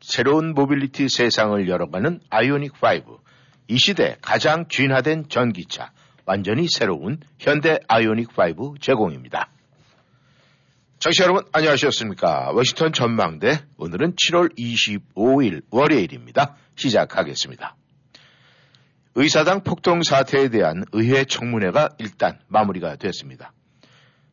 새로운 모빌리티 세상을 열어가는 아이오닉 5, 이 시대 가장 진화된 전기차, 완전히 새로운 현대 아이오닉 5 제공입니다. 청취자 여러분 안녕하셨습니까? 워싱턴 전망대 오늘은 7월 25일 월요일입니다. 시작하겠습니다. 의사당 폭동 사태에 대한 의회 청문회가 일단 마무리가 됐습니다.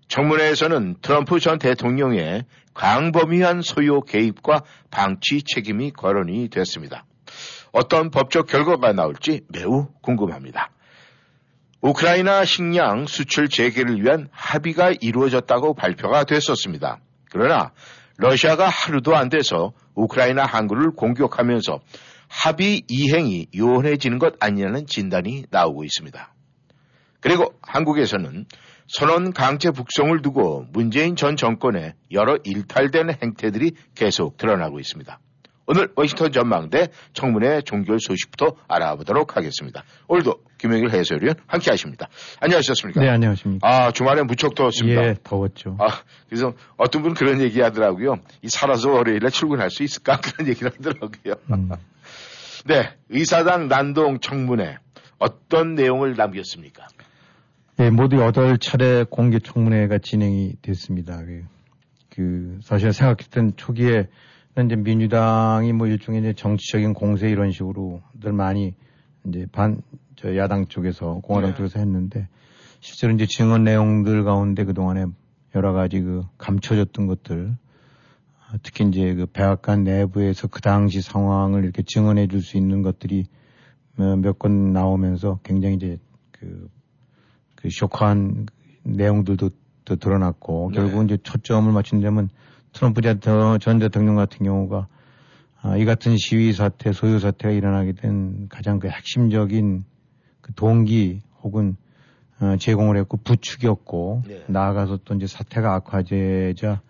청문회에서는 트럼프 전 대통령의 광범위한 소요 개입과 방치 책임이 거론이 됐습니다. 어떤 법적 결과가 나올지 매우 궁금합니다. 우크라이나 식량 수출 재개를 위한 합의가 이루어졌다고 발표가 됐었습니다. 그러나 러시아가 하루도 안 돼서 우크라이나 항구를 공격하면서 합의 이행이 요원해지는 것 아니냐는 진단이 나오고 있습니다. 그리고 한국에서는 선언 강제 북송을 두고 문재인 전 정권의 여러 일탈되는 행태들이 계속 드러나고 있습니다. 오늘 워싱턴 전망대 청문회 종결 소식부터 알아보도록 하겠습니다. 오늘도 김영일 해설위원 함께 하십니다. 안녕하셨습니까? 네, 안녕하십니까. 아, 주말에 무척 더웠습니다. 예, 더웠죠. 아, 그래서 어떤 분은 그런 얘기 하더라고요. 이 살아서 월요일에 출근할 수 있을까? 그런 얘기를 하더라고요. 음. 네, 의사당 난동 청문회 어떤 내용을 남겼습니까? 네, 모두 여덟 차례 공개 청문회가 진행이 됐습니다. 그, 그 사실 생각했던 초기에 이제 민주당이 뭐 일종의 이제 정치적인 공세 이런 식으로 늘 많이 이제 반, 저 야당 쪽에서 공화당 네. 쪽에서 했는데 실제로 이제 증언 내용들 가운데 그 동안에 여러 가지 그 감춰졌던 것들 특히 이제 그 백악관 내부에서 그 당시 상황을 이렇게 증언해 줄 수 있는 것들이 몇 건 나오면서 굉장히 이제 그, 그 쇼크한 내용들도 또 드러났고 네. 결국은 이제 초점을 맞춘다면 트럼프 전 대통령 같은 경우가 아, 이 같은 시위 사태, 소요 사태가 일어나게 된 가장 그 핵심적인 그 동기 혹은 어, 제공을 했고 부추겼고 네. 나아가서 또 이제 사태가 악화되자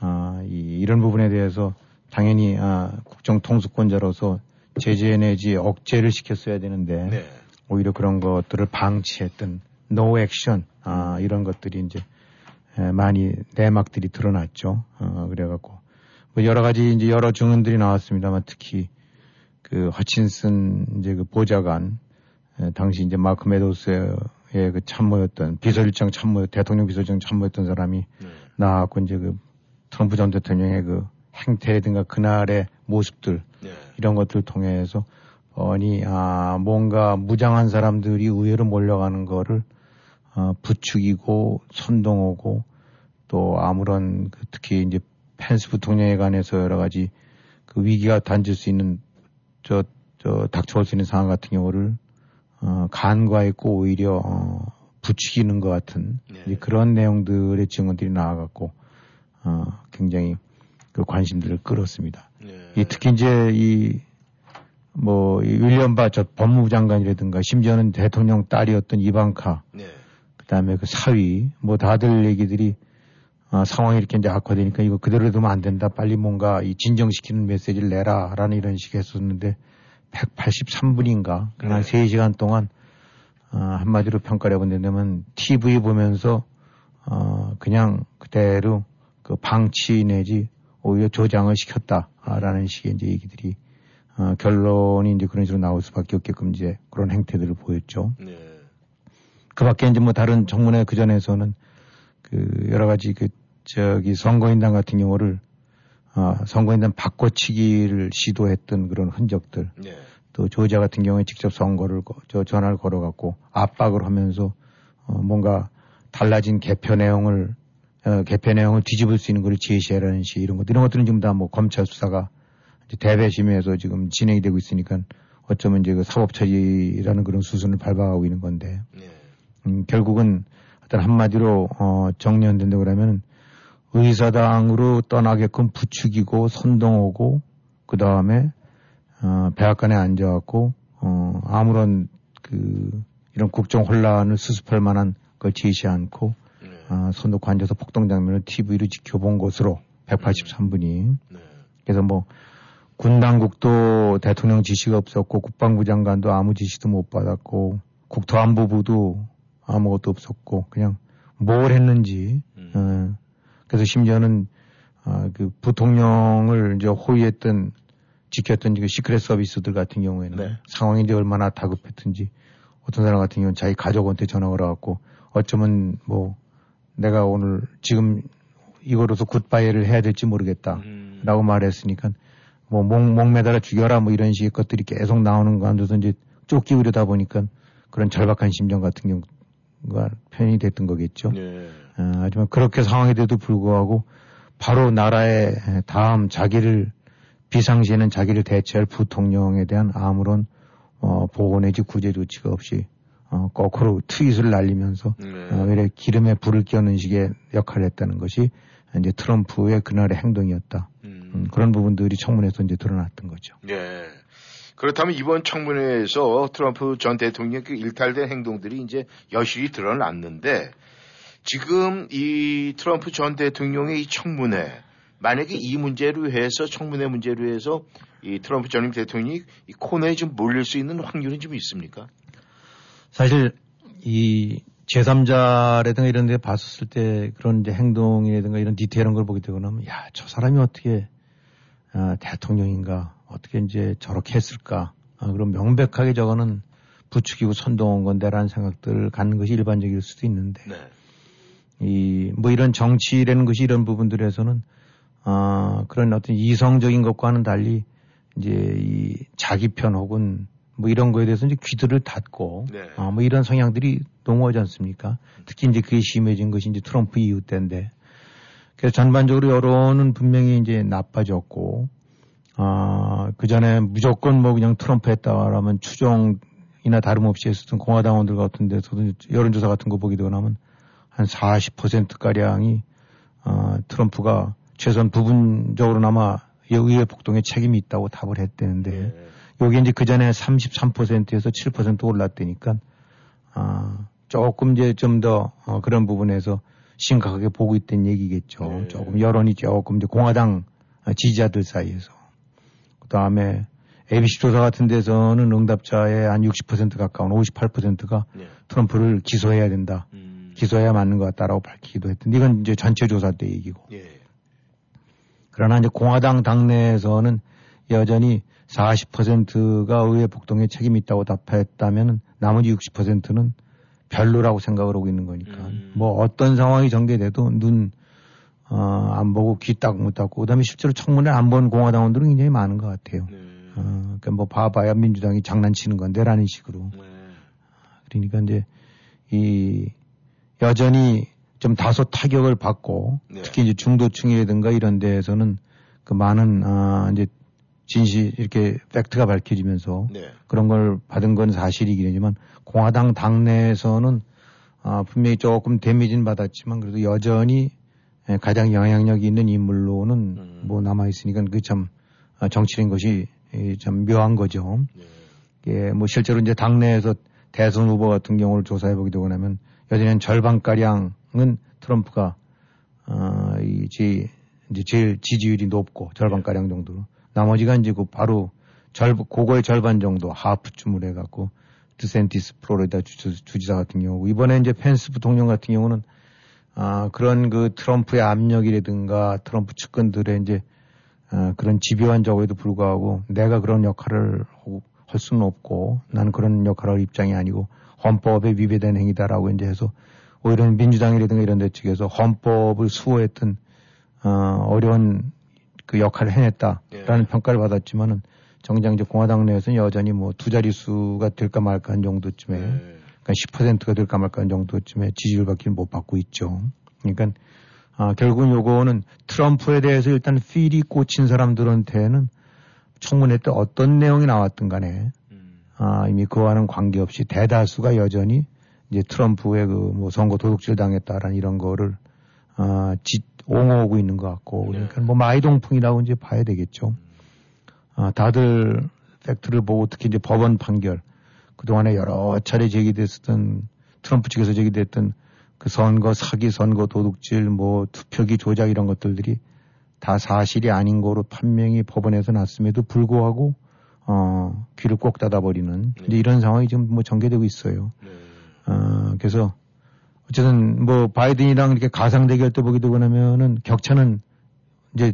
아, 이, 이런 부분에 대해서 당연히 아, 국정 통수권자로서 제재 내지 억제를 시켰어야 되는데 네. 오히려 그런 것들을 방치했던 no action 아, 이런 것들이 이제 예, 많이 내막들이 드러났죠. 어, 그래갖고 뭐 여러 가지 이제 여러 증언들이 나왔습니다만 특히 그 허친슨 이제 그 보좌관 에, 당시 이제 마크 메도스의 그 참모였던 비서실장 참모 대통령 비서실장 참모였던 사람이 네. 나왔고 이제 그 트럼프 전 대통령의 그 행태라든가 그날의 모습들 네. 이런 것들을 통해서 뻔히 아 뭔가 무장한 사람들이 의외로 몰려가는 거를 어, 부추기고 선동하고 또 아무런 그 특히 이제 펜스 부통령에 관해서 여러 가지 그 위기가 단질 수 있는 저, 저 닥쳐올 수 있는 상황 같은 경우를 어, 간과했고 오히려 어, 부추기는 것 같은 네. 그런 내용들의 증언들이 나와갖고 어, 굉장히 그 관심들을 끌었습니다. 네. 이 특히 이제 이 뭐, 이 윌리엄 바저 법무부 장관이라든가 심지어는 대통령 딸이었던 이방카 네. 그다음에 그 사위 뭐 다들 얘기들이 어, 상황이 이렇게 이제 악화되니까 이거 그대로 두면 안 된다. 빨리 뭔가 이 진정시키는 메시지를 내라라는 이런 식의 했었는데 183분인가 그러나 네. 3시간 동안 어, 한마디로 평가를 해본다면 TV 보면서 어, 그냥 그대로 그 방치 내지 오히려 조장을 시켰다라는 식의 이제 얘기들이 어, 결론이 이제 그런 식으로 나올 수밖에 없게끔 이제 그런 행태들을 보였죠. 네. 그 밖에 이제 뭐 다른 정문회 그 전에서는 그 여러 가지 그 저기 선거인단 같은 경우를 어, 선거인단 바꿔치기를 시도했던 그런 흔적들. 네. 또 조지아 같은 경우에 직접 선거를 저 전화를 걸어갖고 압박을 하면서 어, 뭔가 달라진 개표 내용을 어, 개표 내용을 뒤집을 수 있는 걸 제시하라는 식 이런 것 이런 것들은 지금 다 뭐 검찰 수사가 대배심에서 지금 진행이 되고 있으니까 어쩌면 이제 그 사법 처리라는 그런 수순을 밟아가고 있는 건데. 네. 음, 결국은 어떤 한마디로 어, 정리한다고 그러면 의사당으로 떠나게끔 부추기고 선동하고 그 다음에 어, 백악관에 앉아갖고 어, 아무런 그 이런 국정 혼란을 수습할 만한 걸 제시 않고 네. 어, 손 놓고 앉아서 폭동 장면을 TV로 지켜본 것으로 183분이 네. 그래서 뭐 군당국도 대통령 지시가 없었고 국방부 장관도 아무 지시도 못 받았고 국토안보부도 아무것도 없었고 그냥 뭘 했는지 음. 어, 그래서 심지어는 어, 그 부통령을 이제 호위했던 지켰던 그 시크릿 서비스들 같은 경우에는 네. 상황이 이제 얼마나 다급했든지 어떤 사람 같은 경우는 자기 가족한테 전화 걸어갖고 어쩌면 뭐 내가 오늘 지금 이거로서 굿바이를 해야 될지 모르겠다라고 음. 말했으니까 뭐 목, 목 매달아 죽여라 뭐 이런 식의 것들이 계속 나오는 가운데서 이제 쫓기우려다 보니까 그런 절박한 심정 같은 경우 가 표현이 됐던 거겠죠. 네. 어, 하지만 그렇게 상황이 돼도 불구하고 바로 나라의 다음 자기를 비상시에는 자기를 대체할 부통령에 대한 아무런 어, 보호 내지 구제 조치가 없이 어, 거꾸로 트윗을 날리면서 네. 어, 외래 기름에 불을 끼얹는 식의 역할을 했다는 것이 이제 트럼프의 그날의 행동이었다. 음. 음, 그런 부분들이 청문회에서 이제 드러났던 거죠. 네. 그렇다면 이번 청문회에서 트럼프 전 대통령 그 일탈된 행동들이 이제 여실히 드러났는데 지금 이 트럼프 전 대통령의 이 청문회 만약에 이 문제로 해서 청문회 문제로 해서 이 트럼프 전 대통령이 이 코너에 좀 몰릴 수 있는 확률은 좀 있습니까? 사실 이 제3자라든가 이런 데 봤었을 때 그런 이제 행동이라든가 이런 디테일한 걸 보게 되고 나면 야, 저 사람이 어떻게 아, 대통령인가 어떻게 이제 저렇게 했을까 아, 그런 명백하게 저거는 부추기고 선동한 건데라는 생각들을 갖는 것이 일반적일 수도 있는데 네. 이뭐 이런 정치라는 것이 이런 부분들에서는 아 그런 어떤 이성적인 것과는 달리 이제 이 자기 편 혹은 뭐 이런 거에 대해서 이제 귀들을 닫고 네. 아, 뭐 이런 성향들이 농후하지 않습니까? 특히 이제 그게 심해진 것이 이제 트럼프 이후 때인데 그래서 전반적으로 여론은 분명히 이제 나빠졌고 아, 그 전에 무조건 뭐 그냥 트럼프 했다라면 추정이나 다름없이 했었던 공화당원들 같은 데서도 여론조사 같은 거 보게 되고 나면 한 40%가량이 어, 트럼프가 최소한 부분적으로나마 의회 폭동에 책임이 있다고 답을 했대는데 네. 여기 이제 그 전에 33%에서 7% 올랐다니까 아, 조금 이제 좀더 어, 그런 부분에서 심각하게 보고 있다는 얘기겠죠. 네. 조금 여론이 조금 이제 공화당 지지자들 사이에서. 그 다음에 ABC 조사 같은 데서는 응답자의 한 60% 가까운 58%가 네. 트럼프를 기소해야 된다. 음. 기소해야 맞는 것 같다라고 밝히기도 했던데 이건 이제 전체 조사 때 얘기고. 예. 그러나 이제 공화당 당내에서는 여전히 40%가 의회 폭동에 책임이 있다고 답했다면 나머지 60%는 별로라고 생각을 하고 있는 거니까 음. 뭐 어떤 상황이 전개돼도 눈, 어, 안 보고 귀 딱 못 닫고 그 다음에 실제로 청문회 안 본 공화당원들은 굉장히 많은 것 같아요. 네. 어, 그러니까 뭐 봐봐야 민주당이 장난치는 건데라는 식으로. 네. 그러니까 이제 이 여전히 좀 다소 타격을 받고 네. 특히 이제 중도층이라든가 이런 데에서는 그 많은 아 이제 진실 이렇게 팩트가 밝혀지면서 네. 그런 걸 받은 건 사실이긴 하지만 공화당 당내에서는 아 분명히 조금 데미지는 받았지만 그래도 여전히 예, 가장 영향력이 있는 인물로는 음. 뭐 남아 있으니까 그참 아, 정치인 것이 참 묘한 거죠. 네. 예, 뭐 실제로 이제 당내에서 대선 후보 같은 경우를 조사해 보게 되고 나면 여전히 절반 가량 은 트럼프가 어, 이제 이제 제일 지지율이 높고 절반 가량 정도로 나머지가 이제 그 바로 절 고거의 절반 정도 하프쯤을 해갖고 드센티스 프로리다 주, 주지사 같은 경우. 이번에 이제 펜스 부통령 같은 경우는 아 그런 그 트럼프의 압력이라든가 트럼프 측근들의 이제 아, 그런 집요한 적에도 불구하고 내가 그런 역할을 할 수는 없고 나는 그런 역할을 할 입장이 아니고 헌법에 위배된 행위다라고 이제 해서 오히려 민주당이라든가 이런 데 측에서 헌법을 수호했던 어, 어려운 그 역할을 해냈다라는 예. 평가를 받았지만은 정작 이제 공화당 내에서는 여전히 뭐 두 자릿수가 될까 말까 한 정도쯤에 예. 그러니까 10%가 될까 말까 한 정도쯤에 지지율 받기는 못 받고 있죠. 그러니까 아, 결국은 요거는 트럼프에 대해서 일단 필이 꽂힌 사람들한테는 청문회 때 어떤 내용이 나왔든 간에 음. 아, 이미 그와는 관계없이 대다수가 여전히 이제 트럼프의 그 뭐 선거 도둑질 당했다라는 이런 거를 아, 짓, 옹호하고 있는 것 같고 그러니까 뭐 마이동풍이라고 이제 봐야 되겠죠. 아, 다들 팩트를 보고 특히 이제 법원 판결 그동안에 여러 차례 제기됐었던 트럼프 측에서 제기됐던 그 선거 사기, 선거 도둑질, 뭐 투표기 조작 이런 것들이 다 사실이 아닌 거로 판명이 법원에서 났음에도 불구하고 어 귀를 꼭 닫아버리는 네. 이제 이런 상황이 지금 뭐 전개되고 있어요. 네. 어 그래서 어쨌든 뭐 바이든이랑 이렇게 가상 대결 때 보게 되고 나면은 격차는 이제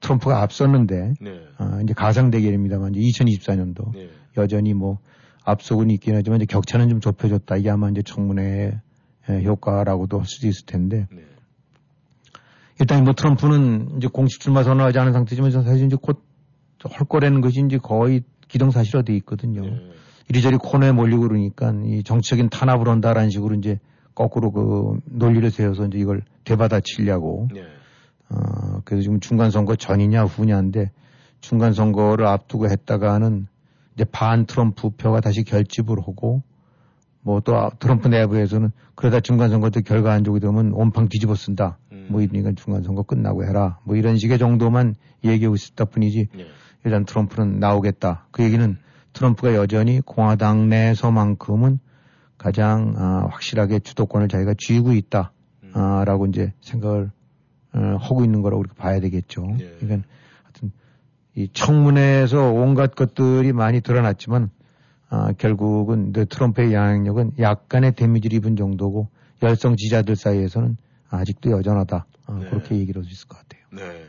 트럼프가 앞섰는데 네. 어, 이제 가상 대결입니다만 이제 2024년도 네. 여전히 뭐 앞서고는 있긴 하지만 이제 격차는 좀 좁혀졌다. 이게 아마 이제 청문회 효과라고도 할 수도 있을 텐데. 네. 일단 뭐 트럼프는 이제 공식 출마 선언하지 않은 상태지만 사실 이제 곧할 거라는 것이 이제 거의 기동사실화돼 있거든요. 네. 이리저리 코너에 몰리고 그러니까 이 정치적인 탄압을 한다라는 식으로 이제 거꾸로 그 논리를 세워서 이제 이걸 되받아치려고. 네. 어, 그래서 지금 중간 선거 전이냐 후냐인데 중간 선거를 앞두고 했다가는 이제 반 트럼프 표가 다시 결집을 하고 뭐 또 트럼프 내부에서는 그러다 중간 선거 때 결과 안 좋게 되면 온팡 뒤집어 쓴다. 음. 뭐 이러니까 중간 선거 끝나고 해라. 뭐 이런 식의 정도만 얘기하고 있었다 뿐이지 네. 일단 트럼프는 나오겠다. 그 얘기는 트럼프가 여전히 공화당 내에서만큼은 가장 아, 확실하게 주도권을 자기가 쥐고 있다라고 음. 아, 이제 생각을 어, 하고 있는 거라고 우리가 봐야 되겠죠. 네. 그러니까 하여튼 이 청문회에서 온갖 것들이 많이 드러났지만 아, 결국은 트럼프의 영향력은 약간의 데미지를 입은 정도고 열성 지자들 사이에서는 아직도 여전하다. 아, 네. 그렇게 얘기를 할 수 있을 것 같아요. 네.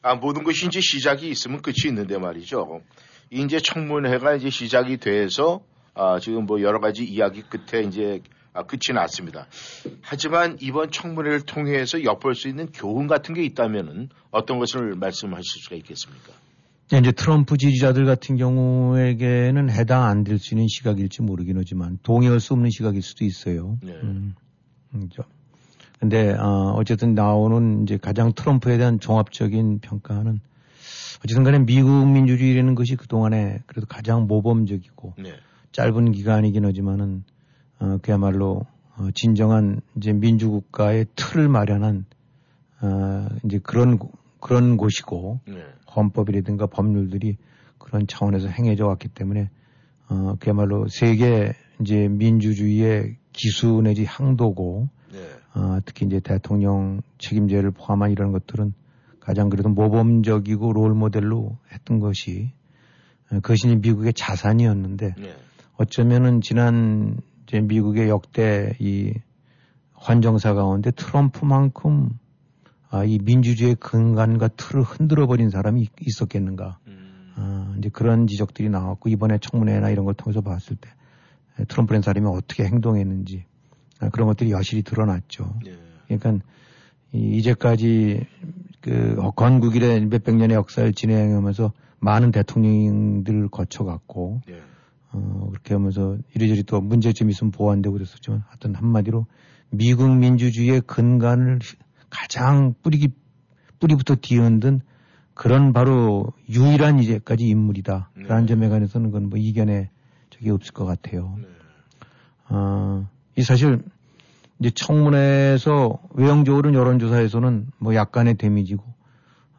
아, 모든 것이 이제 시작이 있으면 끝이 있는데 말이죠. 이제 청문회가 이제 시작이 돼서 아, 지금 뭐 여러 가지 이야기 끝에 이제 아, 끝이 났습니다. 하지만 이번 청문회를 통해서 엿볼 수 있는 교훈 같은 게 있다면은 어떤 것을 말씀하실 수가 있겠습니까? 네, 이제 트럼프 지지자들 같은 경우에게는 해당 안 될 수 있는 시각일지 모르긴 하지만 동의할 수 없는 시각일 수도 있어요. 네. 음, 그렇죠. 근데 어, 어쨌든 나오는 이제 가장 트럼프에 대한 종합적인 평가는 어쨌든 간에 미국 민주주의라는 것이 그동안에 그래도 가장 모범적이고 네. 짧은 기간이긴 하지만은 어, 그야말로 어, 진정한 이제 민주국가의 틀을 마련한 어, 이제 그런 그런 곳이고 네. 헌법이라든가 법률들이 그런 차원에서 행해져 왔기 때문에 어, 그야말로 세계 이제 민주주의의 기수 내지 향도고 네. 어, 특히 이제 대통령 책임제를 포함한 이런 것들은 가장 그래도 모범적이고 롤 모델로 했던 것이 어, 그것이 미국의 자산이었는데 네. 어쩌면은 지난 이제 미국의 역대 이 환정사 가운데 트럼프만큼 아, 이 민주주의의 근간과 틀을 흔들어 버린 사람이 있었겠는가. 음. 아, 이제 그런 지적들이 나왔고 이번에 청문회나 이런 걸 통해서 봤을 때 트럼프라는 사람이 어떻게 행동했는지 아, 그런 것들이 여실히 드러났죠. 네. 그러니까 이, 이제까지 그 건국일의 몇백 년의 역사를 진행하면서 많은 대통령들을 거쳐갔고 네. 어, 그렇게 하면서 이리저리 또 문제점이 있으면 보완되고 그랬었지만 하여튼 한마디로 미국 민주주의의 근간을 가장 뿌리기, 뿌리부터 뒤흔든 그런 바로 유일한 이제까지 인물이다. 네. 라는 점에 관해서는 그건 뭐 이견에 적이 없을 것 같아요. 네. 어, 이 사실 이제 청문회에서 외형적으로는 여론조사에서는 뭐 약간의 데미지고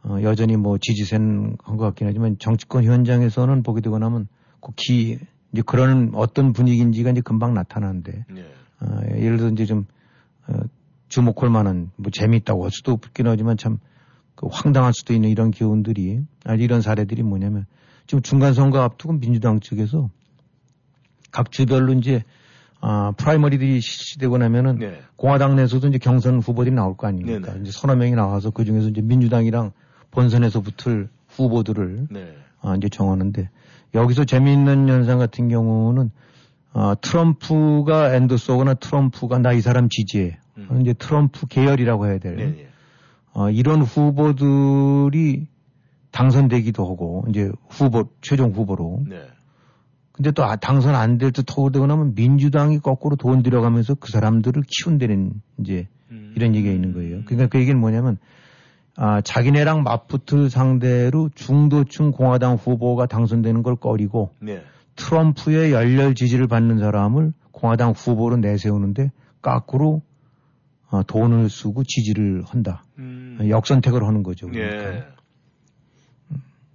어, 여전히 뭐 지지세는 한것 같긴 하지만 정치권 현장에서는 보게 되고 나면 기, 이제 그런 어떤 분위기인지가 이제 금방 나타나는데, 네. 어, 예를 들어 이제 좀, 어, 주목할 만한, 뭐 재미있다고 할 수도 없긴 하지만 참, 그 황당할 수도 있는 이런 기운들이, 아, 이런 사례들이 뭐냐면, 지금 중간 선거 앞두고 민주당 측에서 각 주별로 이제, 아, primary들이 실시되고 나면은 네. 공화당 내에서도 이제 경선 후보들이 나올 거 아닙니까? 네네. 네. 이제 서너 명이 나와서 그 중에서 이제 민주당이랑 본선에서 붙을 후보들을 네. 아, 이제 정하는데 여기서 재미있는 현상 같은 경우는 어, 트럼프가 오거나 트럼프가 나 이 사람 지지해. 음. 이제 트럼프 계열이라고 해야 될. 네, 네. 어, 이런 후보들이 당선되기도 하고, 이제 후보, 최종 후보로. 네. 근데 또 아, 당선 안 될 듯 하고 나면 민주당이 거꾸로 돈 들여가면서 그 사람들을 키운다는 이제 음. 이런 얘기가 있는 거예요. 그러니까 그 얘기는 뭐냐면 아, 자기네랑 맞붙을 상대로 중도층 공화당 후보가 당선되는 걸 꺼리고 네. 트럼프의 열렬 지지를 받는 사람을 공화당 후보로 내세우는데 까꾸로 어, 돈을 쓰고 지지를 한다. 음. 역선택을 하는 거죠. 그러니까. 예.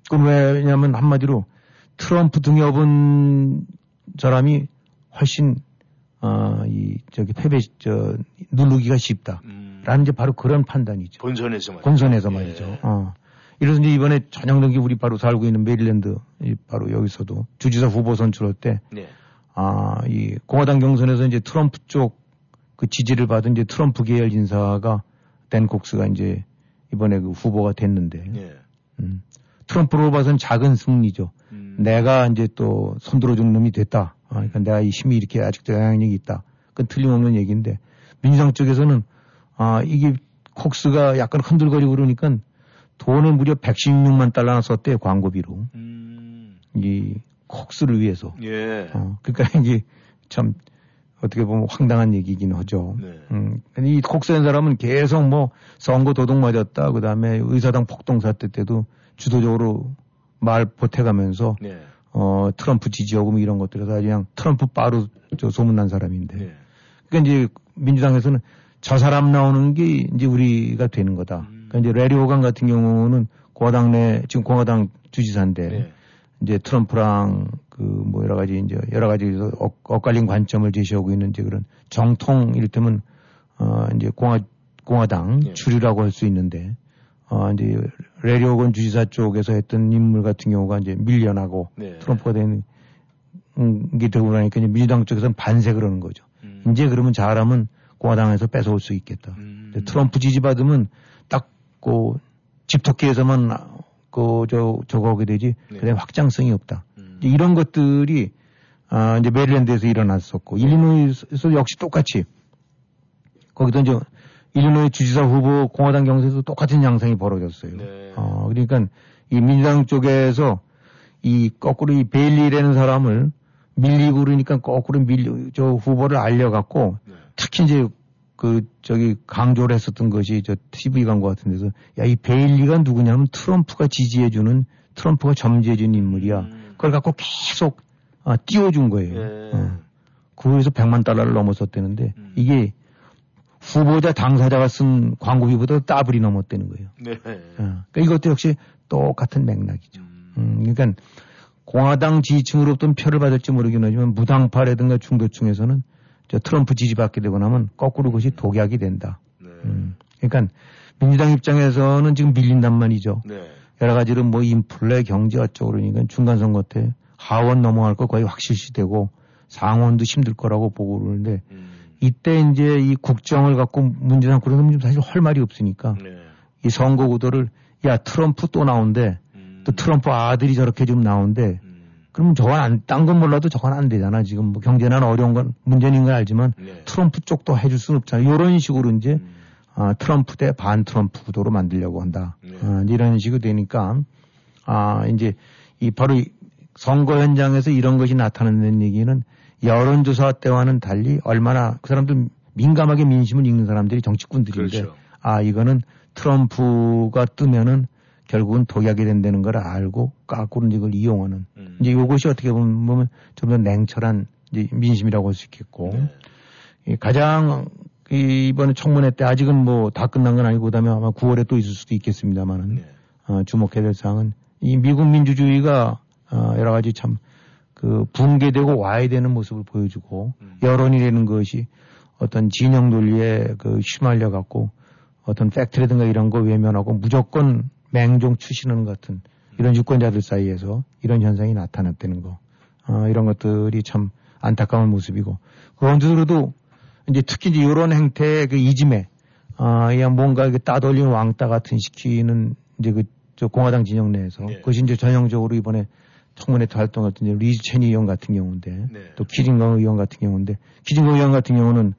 그럼 왜냐면 한마디로 트럼프 등에 업은 사람이 훨씬 어, 이 저기 패배 저 누르기가 쉽다. 음. 라는 이제 바로 그런 판단이죠. 본선에서 말이죠. 본선에서 예. 말이죠. 어. 이래서 이제 이번에 전형적인 우리 바로 살고 있는 메릴랜드 이 바로 여기서도 주지사 후보 선출할 때 네. 아, 이 공화당 경선에서 이제 트럼프 쪽 그 지지를 받은 이제 트럼프 계열 인사가 댄 콕스가 이제 이번에 그 후보가 됐는데 예. 음, 트럼프로 봐선 작은 승리죠. 음. 내가 이제 또 손들어준 놈이 됐다. 아, 그러니까 내가 이 힘이 이렇게 아직도 영향력이 있다. 그건 틀림없는 얘기인데 민주당 쪽에서는 아, 이게 콕스가 약간 흔들거리고 그러니까 돈을 무려 116만 달러나 썼대 광고비로 음. 이 콕스를 위해서. 예. 어, 그러니까 이게 참 어떻게 보면 황당한 얘기긴 하죠. 네. 음, 이 콕스한 사람은 계속 뭐 선거 도둑 맞았다. 그 다음에 의사당 폭동 사태 때도 주도적으로 말 보태가면서 네. 어, 트럼프 지지하고 뭐 이런 것들에서 아주 그냥 트럼프 빠로 저 소문난 사람인데. 네. 그러니까 이제 민주당에서는 저 사람 나오는 게 이제 우리가 되는 거다. 음. 그러니까 이제 레리 호간 같은 경우는 공화당 내 지금 공화당 주지사인데 네. 이제 트럼프랑 그 뭐 여러 가지 이제 여러 가지 엇, 엇갈린 관점을 제시하고 있는 이제 그런 정통 이를테면 어 이제 공화 공화당 예. 주류라고 할 수 있는데 어 이제 레리 호건 주지사 쪽에서 했던 인물 같은 경우가 이제 밀려나고 네. 트럼프가 되는 음, 게 되고 나니까 이제 민주당 쪽에서는 반색을 하는 거죠. 음. 이제 그러면 잘하면 공화당에서 뺏어올 수 있겠다. 음. 트럼프 지지받으면 딱그 집토끼에서만 그저 저거 하게 되지 네. 그다음에 확장성이 없다. 음. 이런 것들이 아 이제 메릴랜드에서 일어났었고 일리노이에서 역시 똑같이 거기도 이제 일리노이 주지사 후보 공화당 경선에서 똑같은 양상이 벌어졌어요. 네. 어 그러니까 이 민주당 쪽에서 이 거꾸로 이 베일리라는 사람을 밀리고 그러니까 거꾸로 밀려 저 후보를 알려갖고 네. 특히 이제 그 저기 강조를 했었던 것이 저 TV 광고 같은 데서 야 이 베일리가 누구냐면 트럼프가 지지해주는 트럼프가 점지해준 인물이야. 음. 그걸 갖고 계속 아, 띄워준 거예요. 예. 어. 그거에서 100만 달러를 넘었었대는데 음. 이게 후보자 당사자가 쓴 광고비보다 따블이 넘었다는 거예요. 네. 어. 그러니까 이것도 역시 똑같은 맥락이죠. 음. 음, 그러니까 공화당 지지층으로부터 표를 받을지 모르긴 하지만 무당파라든가 중도층에서는 저 트럼프 지지받게 되고 나면 거꾸로 그것이 독약이 된다. 네. 음, 그러니까 민주당 입장에서는 지금 밀린단 말이죠. 네. 여러 가지로 뭐 인플레 경제 어쩌고 그러니까 중간 선거 때 하원 넘어갈 거 거의 확실시 되고 상원도 힘들 거라고 보고 그러는데 음. 이때 이제 이 국정을 갖고 문제 삼고 그러면 사실 할 말이 없으니까 네. 이 선거 구도를 야 트럼프 또 나온대 음. 또 트럼프 아들이 저렇게 좀 나온대 음. 그러면 저건 안, 딴 건 몰라도 저건 안 되잖아. 지금 뭐 경제난 어려운 건 문제인 건 알지만 네. 트럼프 쪽도 해줄 수는 없잖아. 이런 식으로 이제 음. 아, 트럼프 대 반 트럼프 구도로 만들려고 한다. 네. 아, 이런 식으로 되니까 아, 이제 이 바로 이 선거 현장에서 이런 것이 나타나는 얘기는 여론조사 때와는 달리 얼마나 그 사람들 민감하게 민심을 읽는 사람들이 정치꾼들인데 그렇죠. 아, 이거는 트럼프가 뜨면은 결국은 독약이 된다는 걸 알고 까꾸로 이걸 이용하는 음. 이제 이것이 어떻게 보면 좀 더 냉철한 이제 민심이라고 할 수 있겠고 네. 이 가장 이 이번에 청문회 때 아직은 뭐 다 끝난 건 아니고 그다음에 아마 9월에 또 있을 수도 있겠습니다만은 네. 어, 주목해야 될 사항은 이 미국 민주주의가 어, 여러 가지 참 그 붕괴되고 와야 되는 모습을 보여주고 음. 여론이라는 것이 어떤 진영 논리에 그 휘말려 갖고 어떤 팩트라든가 이런 거 외면하고 무조건 맹종 추시는 같은 이런 유권자들 사이에서 이런 현상이 나타났다는 거 어, 이런 것들이 참 안타까운 모습이고 그런데도 이제 특히 이제 이런 행태의 그 이짐에 아, 그냥 뭔가 이렇게 따돌린 왕따 같은 시키는 이제 그 저 공화당 진영 내에서 네. 그것이 이제 전형적으로 이번에 청문회 때 활동했던 이제 리즈 체니 의원 같은 경우인데 네. 또 키링건 의원 같은 경우인데 키링건 의원 같은 경우는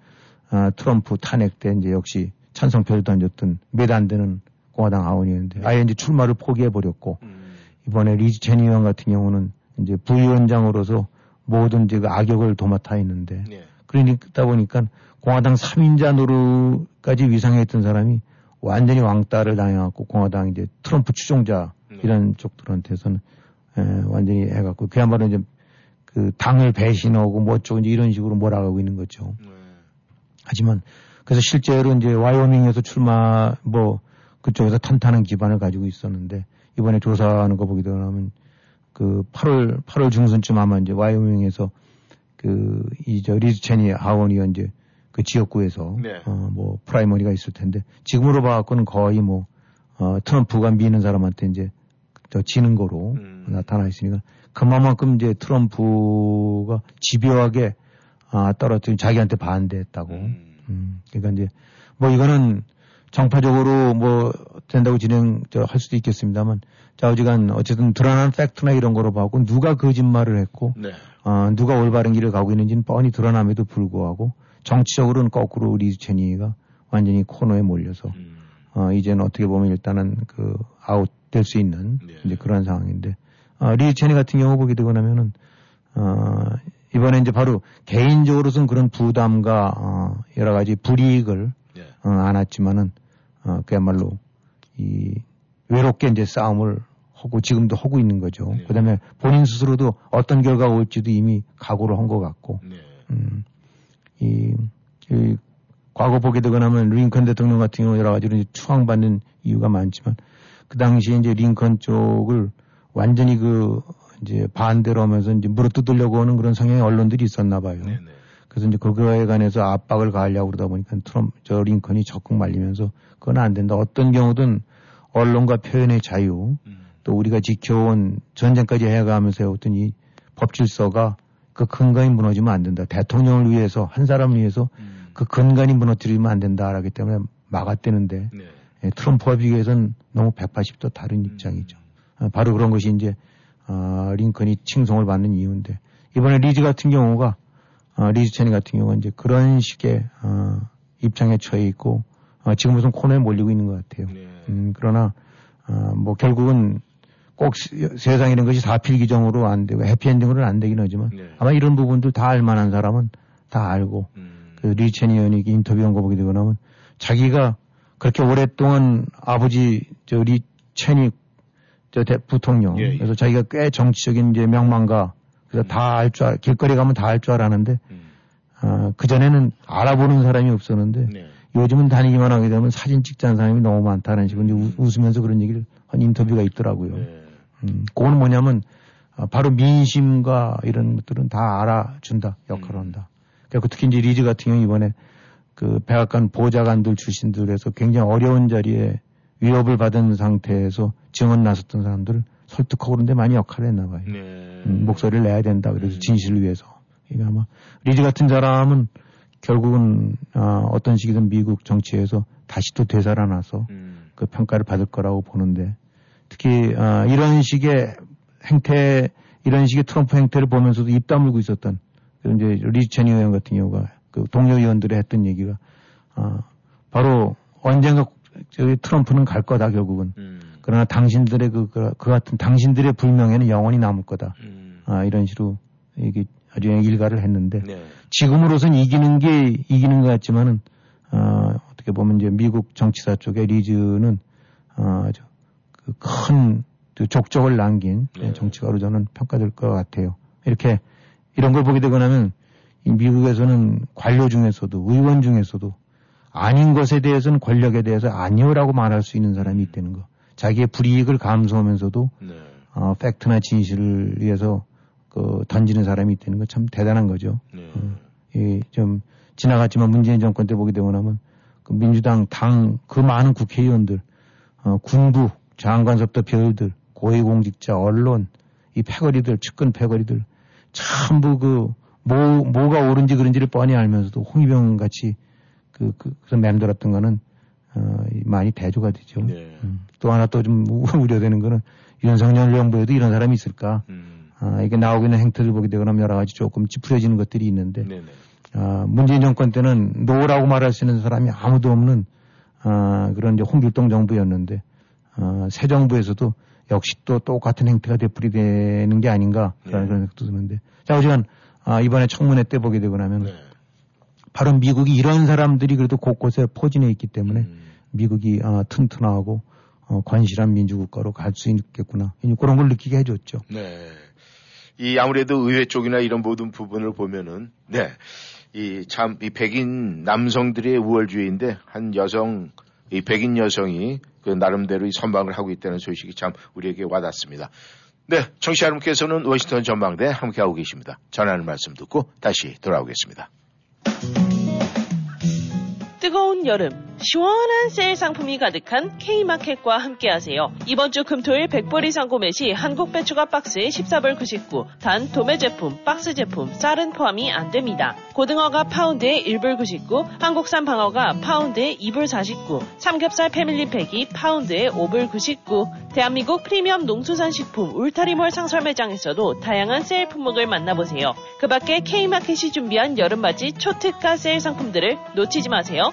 아, 트럼프 탄핵 때 이제 역시 찬성표를 던졌던 몇 안 되는 공화당 하원이었는데 아예 이제 출마를 포기해 버렸고 음. 이번에 리즈 체니 의원 같은 경우는 이제 부위원장으로서 모든 이제 그 악역을 도맡아 있는데 네. 그러다 보니까 공화당 3인자 노릇까지 위상했던 사람이 완전히 왕따를 당해갖고 공화당 이제 트럼프 추종자 네. 이런 쪽들한테서는 에, 완전히 해갖고 그야말로 이제 그 당을 배신하고 뭐 어쩌고 이제 이런 식으로 몰아가고 있는 거죠. 네. 하지만 그래서 실제로 이제 와이오밍에서 출마 뭐 그쪽에서 탄탄한 기반을 가지고 있었는데 이번에 조사하는 거 보게 되면 그 8월 8월 중순쯤 아마 이제 와이오밍에서 그 이 저 리즈 체니 하원이 이제 그 지역구에서 네. 어뭐 primary가 있을 텐데 지금으로 봐갖고는 거의 뭐 어, 트럼프가 미는 사람한테 이제 저 지는 거로 음. 나타나 있으니까 그만큼 이제 트럼프가 집요하게 아, 떨어뜨린 자기한테 반대했다고. 음. 음, 그러니까 이제 뭐 이거는 정파적으로 뭐 된다고 진행 저할 수도 있겠습니다만 좌우지간 어쨌든 드러난 팩트나 이런 거로 봐고 누가 거짓말을 했고 네. 어, 누가 올바른 길을 가고 있는지는 뻔히 드러남에도 불구하고 정치적으로는 거꾸로 리즈 체니가 완전히 코너에 몰려서 음. 어, 이제는 어떻게 보면 일단은 그 아웃 될 수 있는 네. 이제 그런 상황인데 어, 리즈 체니 같은 경우 보게 되고 나면은 어, 이번에 이제 바로 개인적으로선 그런 부담과 어, 여러 가지 불이익을 네. 어, 안았지만은 어, 그야말로 이 외롭게 이제 싸움을 하고 지금도 하고 있는 거죠. 네. 그다음에 본인 스스로도 어떤 결과가 올지도 이미 각오를 한 것 같고, 네. 음, 이, 이 과거 보게 되고 나면 링컨 대통령 같은 경우 여러 가지로 추앙받는 이유가 많지만 그 당시에 이제 링컨 쪽을 완전히 그 이제 반대로 하면서 이제 물어뜯으려고 하는 그런 성향의 언론들이 있었나 봐요. 네. 네. 그래서 이제 그거에 관해서 압박을 가하려고 그러다 보니까 트럼프, 저 링컨이 적극 말리면서 그건 안 된다. 어떤 경우든 언론과 표현의 자유, 음. 또 우리가 지켜온 전쟁까지 해가면서 해왔던 이 법질서가 그 근간이 무너지면 안 된다. 대통령을 위해서, 한 사람을 위해서 음. 그 근간이 무너뜨리면 안 된다라기 때문에 막았대는데 네. 예, 트럼프와 비교해서는 너무 180도 다른 입장이죠. 아, 바로 그런 것이 이제 아, 링컨이 칭송을 받는 이유인데 이번에 리즈 같은 경우가 아, 리즈 체니 같은 경우는 이제 그런 식의 아, 입장에 처해 있고 아, 지금 무슨 코너에 몰리고 있는 것 같아요. 네. 음, 그러나 아, 뭐 결국은 꼭 세- 세상이라는 것이 다 필기정으로 안 되고 해피엔딩으로는 안 되긴 하지만 네. 아마 이런 부분들 다 알만한 사람은 다 알고 음. 그 리체니 의원이 인터뷰한 거 보게 되고 나면 자기가 그렇게 오랫동안 아버지 저 리체니 저 대, 부통령 예, 예. 그래서 자기가 꽤 정치적인 이제 명망가 그래서 다 알 줄 길거리 가면 다 알 줄 알았는데 음. 어, 그 전에는 알아보는 사람이 없었는데 네. 요즘은 다니기만 하게 되면 사진 찍자는 사람이 너무 많다는 식으로 이제 우- 웃으면서 그런 얘기를 한 인터뷰가 있더라고요. 네. 음, 그거는 뭐냐면 아, 바로 민심과 이런 것들은 다 알아준다 역할을 음. 한다. 그리고 특히 이제 리즈 같은 경우 이번에 그 백악관 보좌관들 출신들에서 굉장히 어려운 자리에 위협을 받은 상태에서 증언 나섰던 사람들을 설득하고 그런 데 많이 역할을 했나 봐요. 네. 음, 목소리를 내야 된다. 그래서 음. 진실을 위해서. 이게 아마 리즈 같은 사람은 결국은 아, 어떤 식이든 미국 정치에서 다시 또 되살아나서 음. 그 평가를 받을 거라고 보는데 특히 아, 이런 식의 행태 이런 식의 트럼프 행태를 보면서도 입 다물고 있었던 그 이제 리즈 체니 의원 같은 경우가 그 동료 의원들이 했던 얘기가 아, 바로 언젠가 저기 트럼프는 갈 거다 결국은 음. 그러나 당신들의 그, 그, 그 같은 당신들의 불명예는 영원히 남을 거다 음. 아, 이런 식으로 이게 아주 일가를 했는데 네. 지금으로선 이기는 게 이기는 것 같지만은 어, 어떻게 보면 이제 미국 정치사 쪽에 리즈는 어, 그큰 족적을 남긴 네. 정치가로 저는 평가될 것 같아요. 이렇게 이런 걸 보게 되고 나면 이 미국에서는 관료 중에서도 의원 중에서도 아닌 것에 대해서는 권력에 대해서 아니오라고 말할 수 있는 사람이 있다는 거. 자기의 불이익을 감수하면서도 네. 어, 팩트나 진실을 위해서 그 던지는 사람이 있다는 거참 대단한 거죠. 네. 이좀 지나갔지만 문재인 정권 때 보게 되고 나면 그 민주당 당 그 많은 국회의원들, 어, 군부, 장관섭도 별들, 고위공직자, 언론, 이 패거리들, 측근 패거리들 전부 그 뭐, 뭐가 옳은지 그른지를 뻔히 알면서도 홍위병 같이 그, 그, 그래서 맴돌았던 거는 어, 이 많이 대조가 되죠. 네. 음. 또 하나 또 좀 우려되는 거는 윤석열 정부에도 이런 사람이 있을까? 음. 아, 이게 나오고 있는 행태를 보게 되거나 여러 가지 조금 찌푸려지는 것들이 있는데 네 네. 아, 문재인 정권 때는 노라고 말할 수 있는 사람이 아무도 없는 아, 그런 이제 홍길동 정부였는데 아, 새 정부에서도 역시 또 똑같은 행태가 되풀이되는 게 아닌가 그런 네. 그런 생각도 드는데 자 어쨌든 아, 이번에 청문회 때 보게 되고 나면 네. 바로 미국이 이런 사람들이 그래도 곳곳에 포진해 있기 때문에 음. 미국이 아, 튼튼하고 어, 관실한 민주국가로 갈 수 있겠구나 그런 걸 느끼게 해줬죠. 네. 이 아무래도 의회 쪽이나 이런 모든 부분을 보면은 네. 이 참 이 백인 남성들의 우월주의인데 한 여성 이 백인 여성이 그 나름대로 이 선방을 하고 있다는 소식이 참 우리에게 와닿습니다. 네, 청취자 여러분께서는 워싱턴 전망대 함께하고 계십니다. 전하는 말씀 듣고 다시 돌아오겠습니다. 뜨거운 여름 시원한 세일 상품이 가득한 K마켓과 함께하세요. 이번 주 금토일 100불 이상 구매 시 한국 배추가 박스에 14불 99, 단 도매 제품, 박스 제품, 쌀은 포함이 안 됩니다. 고등어가 파운드에 1불 99, 한국산 방어가 파운드에 2불 49, 삼겹살 패밀리팩이 파운드에 5불 99, 대한민국 프리미엄 농수산 식품 울타리몰 상설 매장에서도 다양한 세일 품목을 만나보세요. 그 밖에 K마켓이 준비한 여름맞이 초특가 세일 상품들을 놓치지 마세요.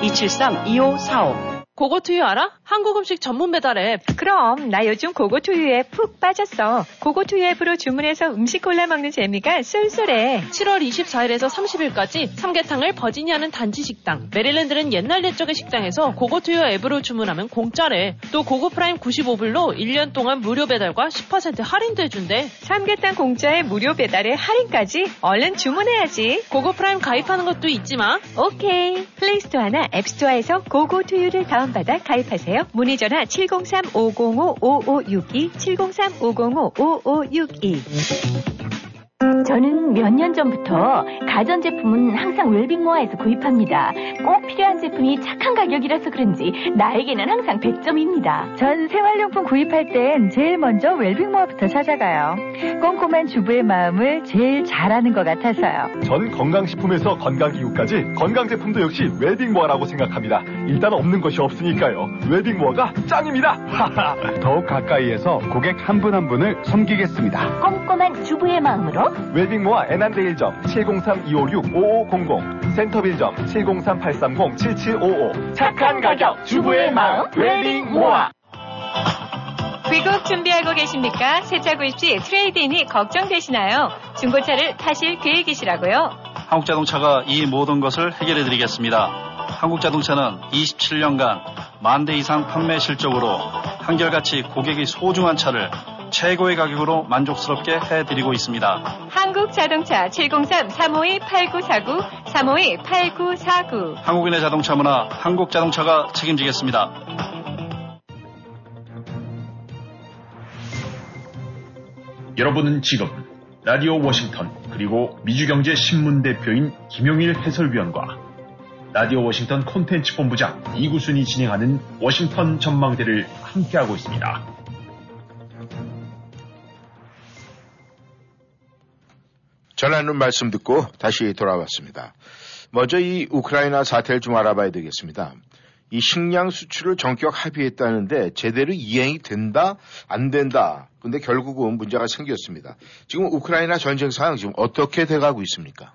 273-2545 고고투유 알아? 한국 음식 전문 배달 앱. 그럼 나 요즘 고고투유에 푹 빠졌어. 고고투유 앱으로 주문해서 음식 골라 먹는 재미가 쏠쏠해. 7월 24일에서 30일까지 삼계탕을 버지니아는 단지 식당, 메릴랜드는 옛날 옛적의 식당에서 고고투유 앱으로 주문하면 공짜래. 또 고고 프라임 95불로 1년 동안 무료 배달과 10% 할인도 해준대. 삼계탕 공짜에 무료 배달에 할인까지 얼른 주문해야지. 고고 프라임 가입하는 것도 잊지 마. 오케이. 플레이스토어나 앱스토어에서 고고투유를 다 운받아 가입하세요. 문의 전화 703-505-5562, 703-505-5562. 저는 몇 년 전부터 가전제품은 항상 웰빙모아에서 구입합니다. 꼭 필요한 제품이 착한 가격이라서 그런지 나에게는 항상 100점입니다. 전 생활용품 구입할 땐 제일 먼저 웰빙모아부터 찾아가요. 꼼꼼한 주부의 마음을 제일 잘하는 것 같아서요. 전 건강식품에서 건강기구까지 건강제품도 역시 웰빙모아라고 생각합니다. 일단 없는 것이 없으니까요. 웰빙모아가 짱입니다. 더욱 가까이에서 고객 한 분 한 분을 섬기겠습니다. 꼼꼼한 주부의 마음으로 웰빙모아 애난데 1점 703-256-5500 센터빌점 703-830-7755 착한 가격 주부의 마음 웰빙모아 귀국 준비하고 계십니까? 세차 구입 시 트레이드인이 걱정되시나요? 중고차를 타실 계획이시라고요? 한국자동차가 이 모든 것을 해결해 드리겠습니다. 한국자동차는 27년간 만 대 이상 판매 실적으로 한결같이 고객이 소중한 차를 최고의 가격으로 만족스럽게 해드리고 있습니다. 한국자동차 703-352-8949, 352-8949. 한국인의 자동차 문화, 한국자동차가 책임지겠습니다. 여러분은 지금 라디오 워싱턴 그리고 미주경제신문 대표인 김용일 해설위원과 라디오 워싱턴 콘텐츠 본부장 이구순이 진행하는 워싱턴 전망대를 함께하고 있습니다. 전하는 말씀 듣고 다시 돌아왔습니다. 먼저 이 우크라이나 사태를 좀 알아봐야 되겠습니다. 이 식량 수출을 전격 합의했다는데 제대로 이행이 된다 안 된다. 근데 결국은 문제가 생겼습니다. 지금 우크라이나 전쟁 상황 지금 어떻게 돼가고 있습니까?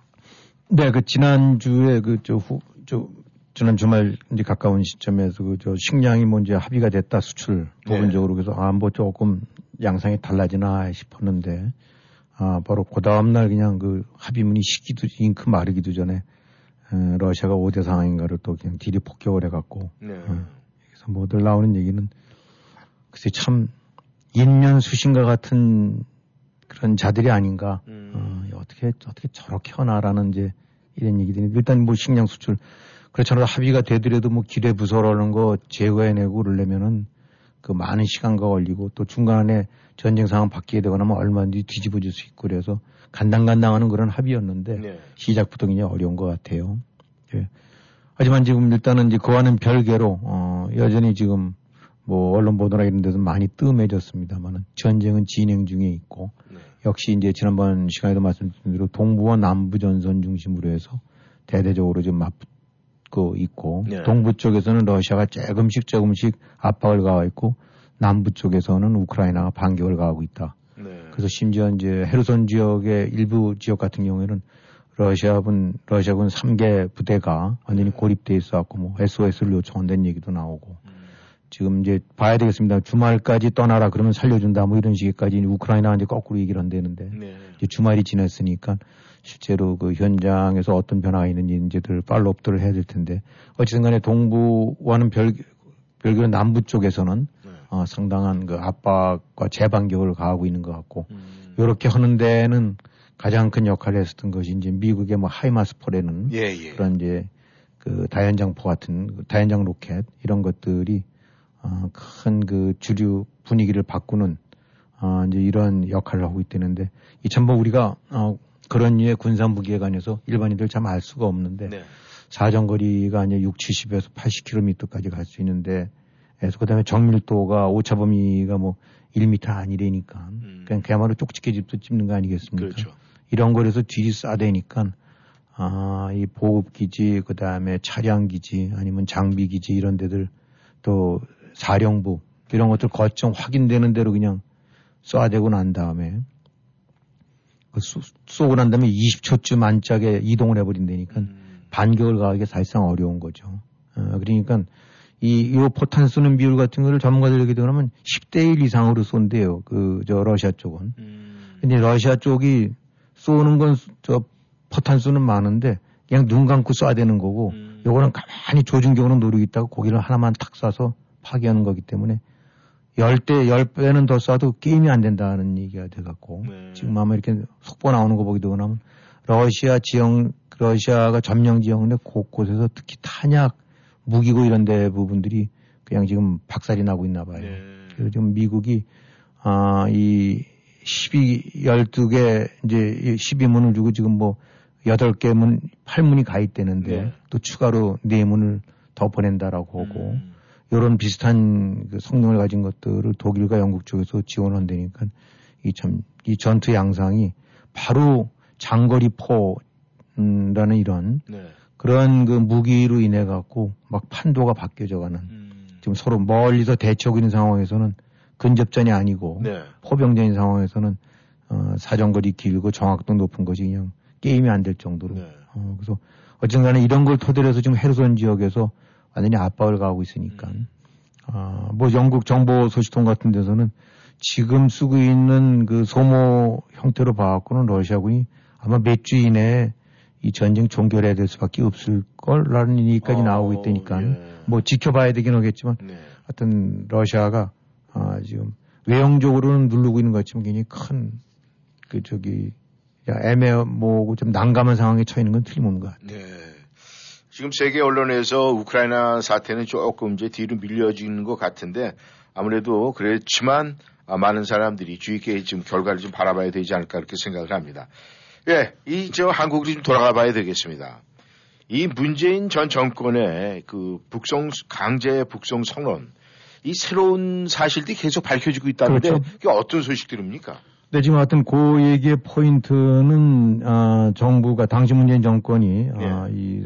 네, 그 지난주에 그저후 저 지난 주말 이제 가까운 시점에서 그 저 식량이 뭔지 뭐 합의가 됐다 수출 부분적으로 그래서 아뭐 조금 양상이 달라지나 싶었는데 아 바로 그 다음 날 그냥 그 합의문이 식기도 잉크 마르기도 전에 에, 러시아가 5대 상황인가를 또 그냥 딜이 폭격을 해갖고 네. 어, 그래서 뭐들 나오는 얘기는 글쎄 참 인년 수신과 같은 그런 자들이 아닌가 음. 어, 어떻게 어떻게 저렇게 하나라는 이제 이런 얘기들이 일단 뭐 식량 수출 그렇잖아요 합의가 되더라도 뭐 기뢰 부서라는 거 제거해내고 그러려면은 그 많은 시간과 걸리고 또 중간에 전쟁 상황 바뀌게 되거나 뭐 얼마든지 뒤집어질 수 있고 그래서 간당간당하는 그런 합의였는데 네. 시작부터 굉장히 어려운 것 같아요. 예. 하지만 지금 일단은 이제 그와는 별개로 어 여전히 지금 뭐 언론 보도나 이런 데서 많이 뜸해졌습니다만은 전쟁은 진행 중에 있고 네. 역시 이제 지난번 시간에도 말씀드린 대로 동부와 남부 전선 중심으로 해서 대대적으로 지금 맞붙고 있고 네. 동부 쪽에서는 러시아가 조금씩 조금씩 압박을 가하고 있고 남부 쪽에서는 우크라이나가 반격을 가하고 있다. 네. 그래서 심지어 이제 헤르손 지역의 일부 지역 같은 경우에는 러시아군 러시아군 3개 부대가 완전히 네. 고립돼 있어 갖고 뭐 SOS를 요청한다는 얘기도 나오고 음. 지금 이제 봐야 되겠습니다. 주말까지 떠나라 그러면 살려준다 뭐 이런 식까지 우크라이나가 이제 거꾸로 얘기를 한다는데 네. 이제 주말이 지났으니까 실제로 그 현장에서 어떤 변화가 있는지 이제들 팔로업들을 해야 될 텐데 어쨌든 간에 동부와는 별, 별개로 남부 쪽에서는 네. 어, 상당한 그 압박과 재반격을 가하고 있는 것 같고 음. 이렇게 하는 데는 가장 큰 역할을 했었던 것이 이제 미국의 뭐 하이마스포라는 예, 예. 그런 이제 그 다연장포 같은 그 다연장 로켓 이런 것들이 어, 큰그 주류 분위기를 바꾸는 어, 이제 이런 역할을 하고 있다는데 이 전부 우리가 어, 그런 류의 군산 무기에 관해서 일반인들 참 알 수가 없는데 네. 사정거리가 이제 6, 70에서 80km까지 갈 수 있는데 그래서 그다음에 정밀도가 오차 범위가 뭐 1m 아니래니까 그냥 그야말로 쪽집게 집도 찝는 거 아니겠습니까? 음. 그렇죠. 이런 거에서 뒤 싸대니까 아, 이 보급기지, 그 다음에 차량기지, 아니면 장비기지 이런 데들 또 사령부 이런 것들 거점 확인되는 대로 그냥 쏴대고 난 다음에 그 쏘, 쏘고 난 다음에 20초쯤 안짝에 이동을 해버린다니까 반격을 가하기 사실상 어려운 거죠. 어, 그러니까 이, 요 포탄 쏘는 비율 같은 거를 전문가들 얘기 들으면 10대 1 이상으로 쏜대요. 그, 저, 러시아 쪽은. 근데 러시아 쪽이 쏘는 건, 저, 포탄 쏘는 많은데, 그냥 눈 감고 쏴야 되는 거고, 요거는 가만히 조준 경으로 노리고 있다가 고기를 하나만 탁 쏴서 파괴하는 거기 때문에, 10대, 10배는 더 쏴도 게임이 안 된다는 얘기가 돼갖고, 지금 아마 이렇게 속보 나오는 거 보기도 하면, 러시아 지형, 러시아가 점령 지형인데 곳곳에서 특히 탄약, 무기고 이런 데 부분들이 그냥 지금 박살이 나고 있나 봐요. 그래서 지금 미국이, 아, 이 12, 12개, 이제 12문을 주고 지금 뭐 8개 문, 8문이 가입되는데 또 추가로 4문을 더 보낸다라고 하고 요런 비슷한 그 성능을 가진 것들을 독일과 영국 쪽에서 지원한다니까 이 참, 이 전투 양상이 바로 장거리 포라는 이런 그런 그 무기로 인해 갖고 막 판도가 바뀌어져 가는 지금 서로 멀리서 대치하고 있는 상황에서는 근접전이 아니고 네. 포병전인 상황에서는 어, 사정거리 길고 정확도 높은 것이 그냥 게임이 안 될 정도로. 어, 그래서 어쨌든 간에 이런 걸 토대로 해서 지금 헤르손 지역에서 완전히 압박을 가하고 있으니까. 아, 뭐 영국 정보 소식통 같은 데서는 지금 쓰고 있는 그 소모 형태로 봐갖고는 러시아군이 아마 몇 주 이내에 이 전쟁 종결해야 될 수밖에 없을 걸라는 얘기까지 나오고 있다니까. 뭐 지켜봐야 되긴 하겠지만 하여튼 러시아가 아, 지금 외형적으로는 누르고 있는 것 같지만 굉장히 큰 그 저기 애매모호고 좀 난감한 상황에 처해 있는 건 틀림없는 것 같아요. 네. 지금 세계 언론에서 우크라이나 사태는 조금 이제 뒤로 밀려지는 것 같은데 아무래도 그렇지만 아, 많은 사람들이 주의 깊게 지금 결과를 좀 바라봐야 되지 않을까 그렇게 생각을 합니다. 예, 이 저 한국으로 좀 돌아가 봐야 되겠습니다. 이 문재인 전 정권의 그 북송 강제 북송 선언 이 새로운 사실들이 계속 밝혀지고 있다는데 그렇죠. 그게 어떤 소식들입니까? 네, 지금 하여튼 그 얘기의 포인트는, 아, 정부가, 당시 문재인 정권이, 아, 이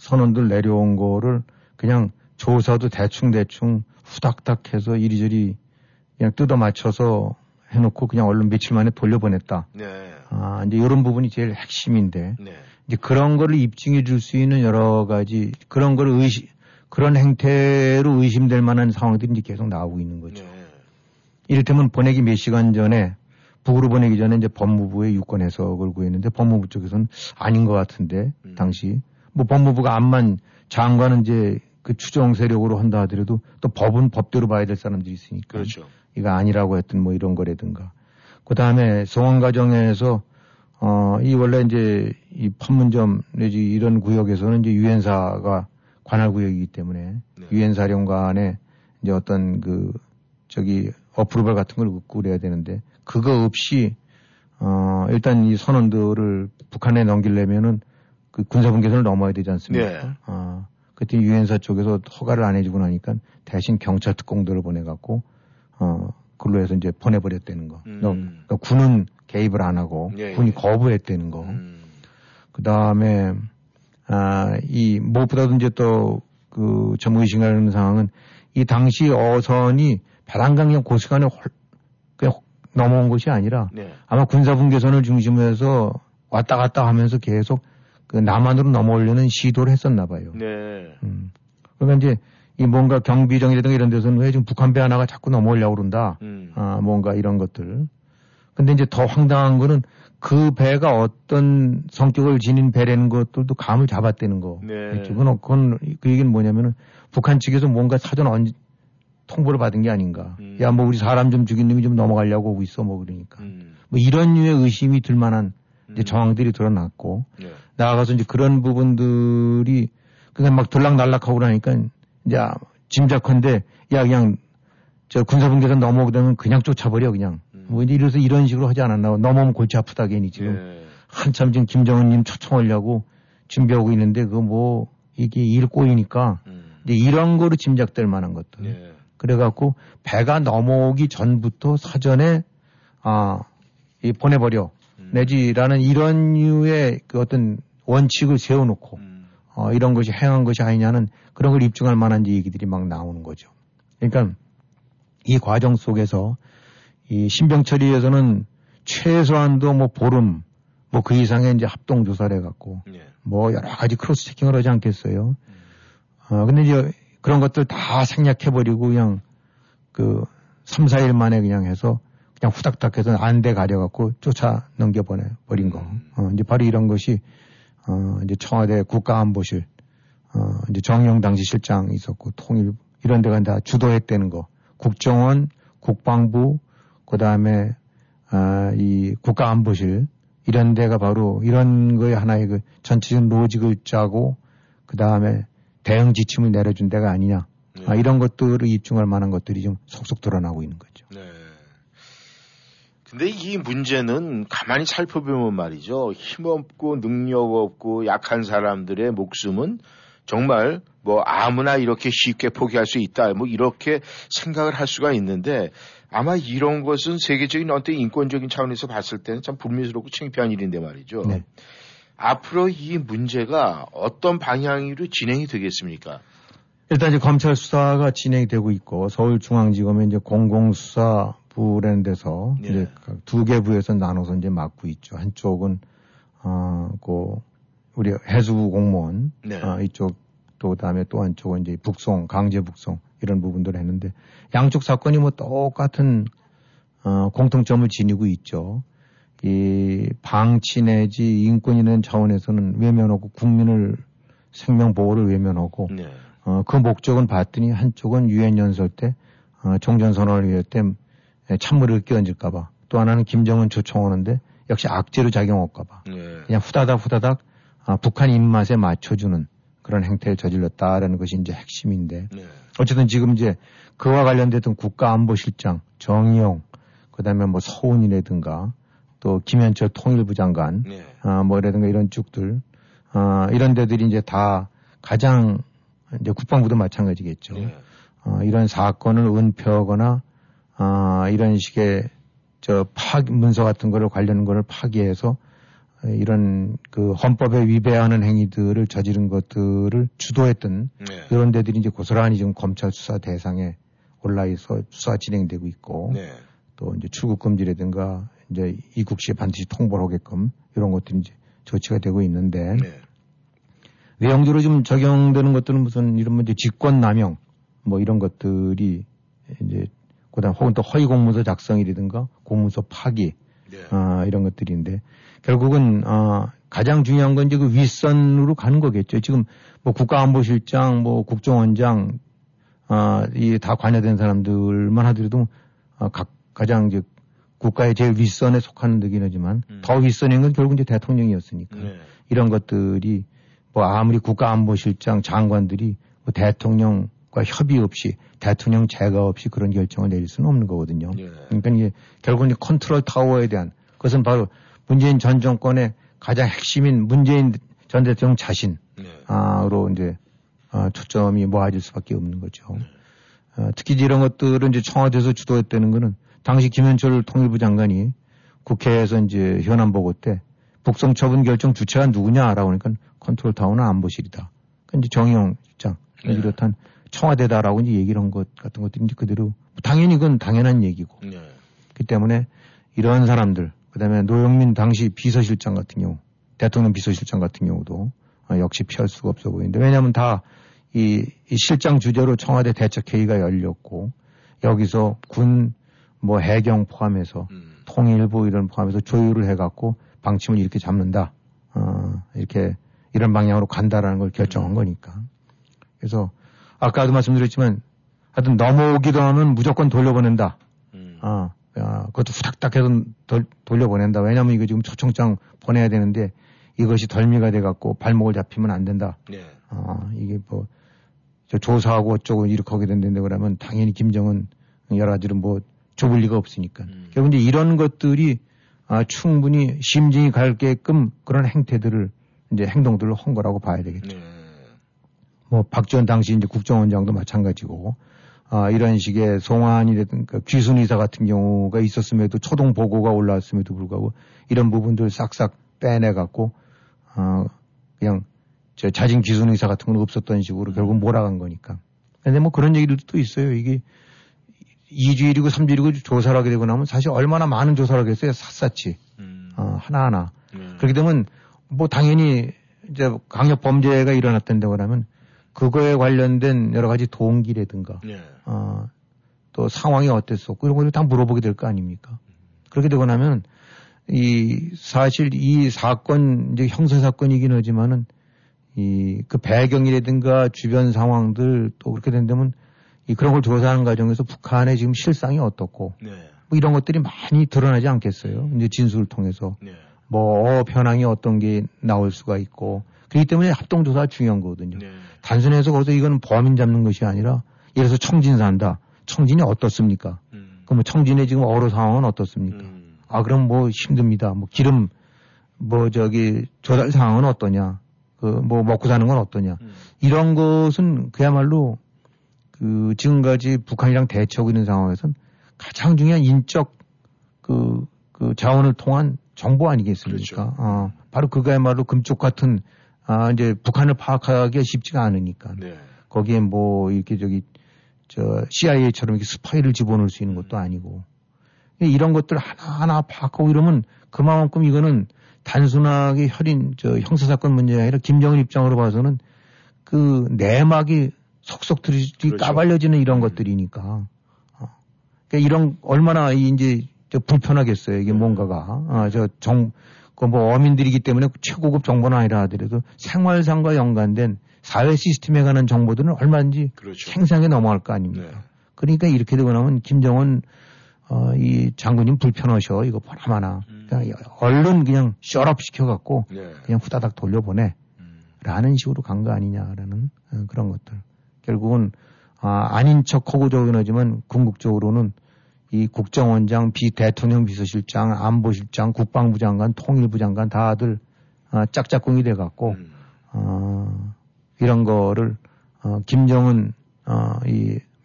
선언들 내려온 거를 그냥 조사도 대충대충 후닥닥 해서 이리저리 그냥 뜯어 맞춰서 해놓고 그냥 얼른 며칠 만에 돌려보냈다. 네. 아, 이제 이런 부분이 제일 핵심인데. 이제 그런 거를 입증해 줄 수 있는 여러 가지 그런 거를 의심, 그런 행태로 의심될 만한 상황들이 이제 계속 나오고 있는 거죠. 이를테면 보내기 몇 시간 전에 북으로 보내기 전에 이제 법무부의 유권 해석을 구했는데 법무부 쪽에서는 아닌 것 같은데 당시 뭐 법무부가 암만 장관은 이제 그 추정 세력으로 한다 하더라도 또 법은 법대로 봐야 될 사람들이 있으니까 그렇죠. 이거 아니라고 했던 뭐 이런 거라든가 그 다음에 성원 과정에서 어 이 원래 이제 이 판문점 내지 이런 구역에서는 이제 유엔사가 관할 구역이기 때문에 유엔 사령관의 이제 어떤 그 저기 어프로벌 같은 걸 얻고 그래야 되는데 그거 없이 어 일단 이 선언들을 북한에 넘기려면은 그 군사분계선을 넘어야 되지 않습니까? 네. 아 그때 유엔사 쪽에서 허가를 안 해주고 나니까 대신 경찰 특공대를 보내갖고 어 그걸로 해서 이제 보내버렸다는 거. 너- 그러니까 군은 개입을 안 하고 예, 군이 예. 거부했다는 거. 그 다음에 아이 무엇보다도 이제 또그좀 의심하는 상황은 이 당시 어선이 배란강경 고스간에 홀- 그냥 넘어온 것이 아니라 네. 아마 군사분계선을 중심으로 해서 왔다 갔다 하면서 계속 그 남한으로 넘어오려는 시도를 했었나 봐요. 네. 그러니까 이제 이 뭔가 경비정이라든가 이런 데서는 왜 지금 북한 배 하나가 자꾸 넘어오려고 그런다. 음. 아, 뭔가 이런 것들. 근데 이제 더 황당한 거는 그 배가 어떤 성격을 지닌 배라는 것들도 감을 잡았다는 거. 네. 그건, 그건 그 얘기는 뭐냐면은 북한 측에서 뭔가 사전 언 통보를 받은 게 아닌가. 음. 야, 뭐 우리 사람 좀 죽인 놈이 좀 넘어가려고 하고 있어, 뭐 그러니까. 음. 뭐 이런 류의 의심이 들 만한 이제 정황들이 드러났고 네. 나아가서 이제 그런 부분들이 그냥 막 들락날락하고 그러니까 이제 짐작컨대 야 그냥 저 군사분계선 넘어오게 되면 그냥 쫓아버려 그냥. 뭐 이제 이래서 이런 식으로 하지 않았나. 넘어오면 골치 아프다 괜히 지금. 예. 한참 지금 김정은님 초청하려고 준비하고 있는데 그거 뭐 이게 일 꼬이니까 이제 이런 거로 짐작될 만한 것들. 예. 그래갖고 배가 넘어오기 전부터 사전에 아, 이 보내버려. 내지라는 이런 류의 그 어떤 원칙을 세워놓고 어, 이런 것이 행한 것이 아니냐는 그런 걸 입증할 만한 얘기들이 막 나오는 거죠. 그러니까 이 과정 속에서 이 신병 처리에서는 최소한도 뭐 보름 뭐 그 이상의 이제 합동 조사를 해갖고 뭐 여러 가지 크로스 체킹을 하지 않겠어요. 어, 근데 이제 그런 것들 다 생략해버리고 그냥 그 3, 4일 만에 그냥 해서 그냥 후닥닥 해서 안돼 가려갖고 쫓아 넘겨보내 버린 거. 어, 이제 바로 이런 것이 어, 이제 청와대 국가안보실, 어, 이제 정영 당시 실장 있었고 통일 이런 데가 다 주도했다는 거. 국정원, 국방부, 그 다음에 아, 이 국가안보실 이런 데가 바로 이런 거에 하나의 그 전체적인 로직을 짜고 그 다음에 대응 지침을 내려준 데가 아니냐. 아, 이런 것들을 입증할 만한 것들이 좀 속속 드러나고 있는 거죠. 네. 근데 이 문제는 가만히 살펴보면 말이죠. 힘없고 능력 없고 약한 사람들의 목숨은 정말 뭐 아무나 이렇게 쉽게 포기할 수 있다. 뭐 이렇게 생각을 할 수가 있는데 아마 이런 것은 세계적인 어떤 인권적인 차원에서 봤을 때는 참 불미스럽고 창피한 일인데 말이죠. 네. 앞으로 이 문제가 어떤 방향으로 진행이 되겠습니까? 일단 이제 검찰 수사가 진행이 되고 있고 서울중앙지검에 이제 공공수사 부라는 데서 예. 이제 각두개 부에서 나눠서 이제 맡고 있죠. 한쪽은 어그 우리 해수부 공무원 네. 어, 이쪽 또 그다음에 또 한쪽은 이제 북송 강제 북송 이런 부분들을 했는데 양쪽 사건이 뭐 똑같은 어 공통점을 지니고 있죠. 이 방치 내지 인권이라는 차원에서는 외면하고 국민을 생명 보호를 외면하고 네. 어, 그 목적은 봤더니 한쪽은 유엔 연설 때 어, 종전 선언을 위해 때 에, 찬물을 끼얹을까봐 또 하나는 김정은 초청하는데 역시 악재로 작용할까봐 네. 그냥 후다닥 후다닥 아, 북한 입맛에 맞춰주는 그런 행태를 저질렀다라는 것이 이제 핵심인데 네. 어쨌든 지금 이제 그와 관련됐던 국가안보실장 정의용 그다음에 뭐 서훈이라든가 또 김현철 통일부 장관 네. 아, 뭐라든가 이런 쭉들 아, 이런 데들이 이제 다 가장 이제 국방부도 마찬가지겠죠. 네. 어, 이런 사건을 은폐하거나 아, 이런 식의 저 파, 문서 같은 거를 관련 거를 파기해서 어, 이런 그 헌법에 위배하는 행위들을 저지른 것들을 주도했던 네. 이런 데들이 이제 고스란히 지금 검찰 수사 대상에 올라 있어 수사 진행되고 있고 네. 또 이제 출국 금지라든가 이제 이국 시에 반드시 통보를 하게끔 이런 것들이 이제 조치가 되고 있는데 네. 외형적으로 좀 적용되는 것들은 무슨 이런 뭐 이제 직권 남용 뭐 이런 것들이 이제 그다음 혹은 또 허위 공문서 작성이라든가 공문서 파기 아, 이런 것들인데 결국은 아, 가장 중요한 건 이제 그 윗선으로 가는 거겠죠. 지금 뭐 국가안보실장, 뭐 국정원장 아, 이다 관여된 사람들만 하더라도 아, 각 가장 이제 국가의 제일 윗선에 속하는 데긴 하지만 더 윗선인 건 결국 이제 대통령이었으니까 네. 이런 것들이 뭐 아무리 국가안보실장 장관들이 뭐 대통령 과 협의 없이 대통령 제가 없이 그런 결정을 내릴 수는 없는 거거든요. 그러니까 이게 결국은 이 컨트롤 타워에 대한 그것은 바로 문재인 전 정권의 가장 핵심인 문재인 전 대통령 자신 아로 이제 아, 초점이 모아질 수밖에 없는 거죠. 어, 특히 이제 이런 것들은 이제 청와대에서 주도했다는 거는 당시 김현철 통일부 장관이 국회에서 이제 현안 보고 때 북송 처분 결정 주체가 누구냐라고 하니까 컨트롤 타워는 안보실이다. 그러니까 이제 정의용 실장 네. 비롯한 청와대다라고 이제 얘기를 한 것 같은 것들이 이제 그대로 당연히 그건 당연한 얘기고. 네. 그 때문에 이런 사람들 그다음에 노영민 당시 비서실장 같은 경우 대통령 비서실장 같은 경우도 어, 역시 피할 수가 없어 보이는데 왜냐하면 다 이, 이 실장 주재로 청와대 대책회의가 열렸고 여기서 군 뭐 해경 포함해서 통일부 이런 포함해서 조율을 해갖고 방침을 이렇게 잡는다. 어, 이렇게 이런 방향으로 간다라는 걸 결정한 거니까. 그래서 아까도 말씀드렸지만 하여튼 넘어오기도 하면 무조건 돌려보낸다. 어, 어, 그것도 후닥닥 해서 돌, 돌려보낸다. 왜냐면 이거 지금 초청장 보내야 되는데 이것이 덜미가 돼갖고 발목을 잡히면 안 된다. 네. 어, 이게 뭐, 저 조사하고 어쩌고 이렇게 하게 된다는데 그러면 당연히 김정은 여러 가지로 뭐 좁을 리가 없으니까. 결국 이제 이런 것들이 아, 충분히 심증이 갈게끔 그런 행태들을 이제 행동들을 한 거라고 봐야 되겠죠. 뭐 박지원 당시 이제 국정원장도 마찬가지고 아, 이런 식의 송환이라든가 귀순 의사 같은 경우가 있었음에도 초동 보고가 올라왔음에도 불구하고 이런 부분들 싹싹 빼내 갖고 어, 그냥 저 자진 귀순 의사 같은 건 없었던 식으로 결국 몰아간 거니까. 근데 뭐 그런 얘기들도 또 있어요. 이게 2주일이고 3주일이고 조사를 하게 되고 나면 사실 얼마나 많은 조사를 하겠어요. 샅샅이. 어, 하나하나. 그렇게 되면 뭐 당연히 이제 강력 범죄가 일어났던데 그러면 그거에 관련된 여러 가지 동기라든가 어, 또 상황이 어땠었고 이런 걸다 물어보게 될 거 아닙니까? 그렇게 되고 나면 이 사실 이 사건 이제 형사 사건이긴 하지만은 이 그 배경이라든가 주변 상황들 또 그렇게 된다면 이 그런 걸 조사하는 과정에서 북한의 지금 실상이 어떻고 뭐 이런 것들이 많이 드러나지 않겠어요. 이제 진술을 통해서 뭐 현황이 어떤 게 나올 수가 있고 그렇기 때문에 합동 조사가 중요한 거거든요. 단순해서 거기서 이거는 범인 잡는 것이 아니라 예를 들어서 청진 산다. 청진이 어떻습니까? 그럼 뭐 청진의 지금 어로 상황은 어떻습니까? 아 그럼 뭐 힘듭니다. 뭐 기름 뭐 저기 조달 상황은 어떠냐? 그 뭐 먹고 사는 건 어떠냐? 이런 것은 그야말로 그 지금까지 북한이랑 대처하고 있는 상황에서는 가장 중요한 인적 그, 그 자원을 통한 정보 아니겠습니까? 어, 바로 그거야말로 금쪽 같은 아 이제 북한을 파악하기가 쉽지가 않으니까. 거기에 뭐 이렇게 저기 저 CIA처럼 이렇게 스파이를 집어넣을 수 있는 것도 아니고. 이런 것들 하나하나 파악하고 이러면 그만큼 이거는 단순하게 혈인 저 형사 사건 문제가 아니라 김정은 입장으로 봐서는 그 내막이 속속 들이 까발려지는 이런 것들이니까. 어. 그러니까 이런 얼마나 이제 저 불편하겠어요. 이게 뭔가가. 아, 저 정, 그뭐 어민들이기 때문에 최고급 정보는 아니라 하더라도 생활상과 연관된 사회 시스템에 관한 정보들은 얼마든지 생생하게 넘어갈 거 아닙니까? 그러니까 이렇게 되고 나면 김정은 어, 이 장군님 불편하셔. 이거 보나마나. 그러니까 얼른 그냥 셔럽 시켜갖고 그냥 후다닥 돌려보내. 라는 식으로 간 거 아니냐라는 어, 그런 것들. 결국은 아, 아닌 척 하고 저긴 하지만 궁극적으로는 이 국정원장, 비 대통령 비서실장, 안보실장, 국방부 장관, 통일부 장관 다들 아, 짝짝꿍이 돼 갖고 어, 이런 거를 어, 김정은 어,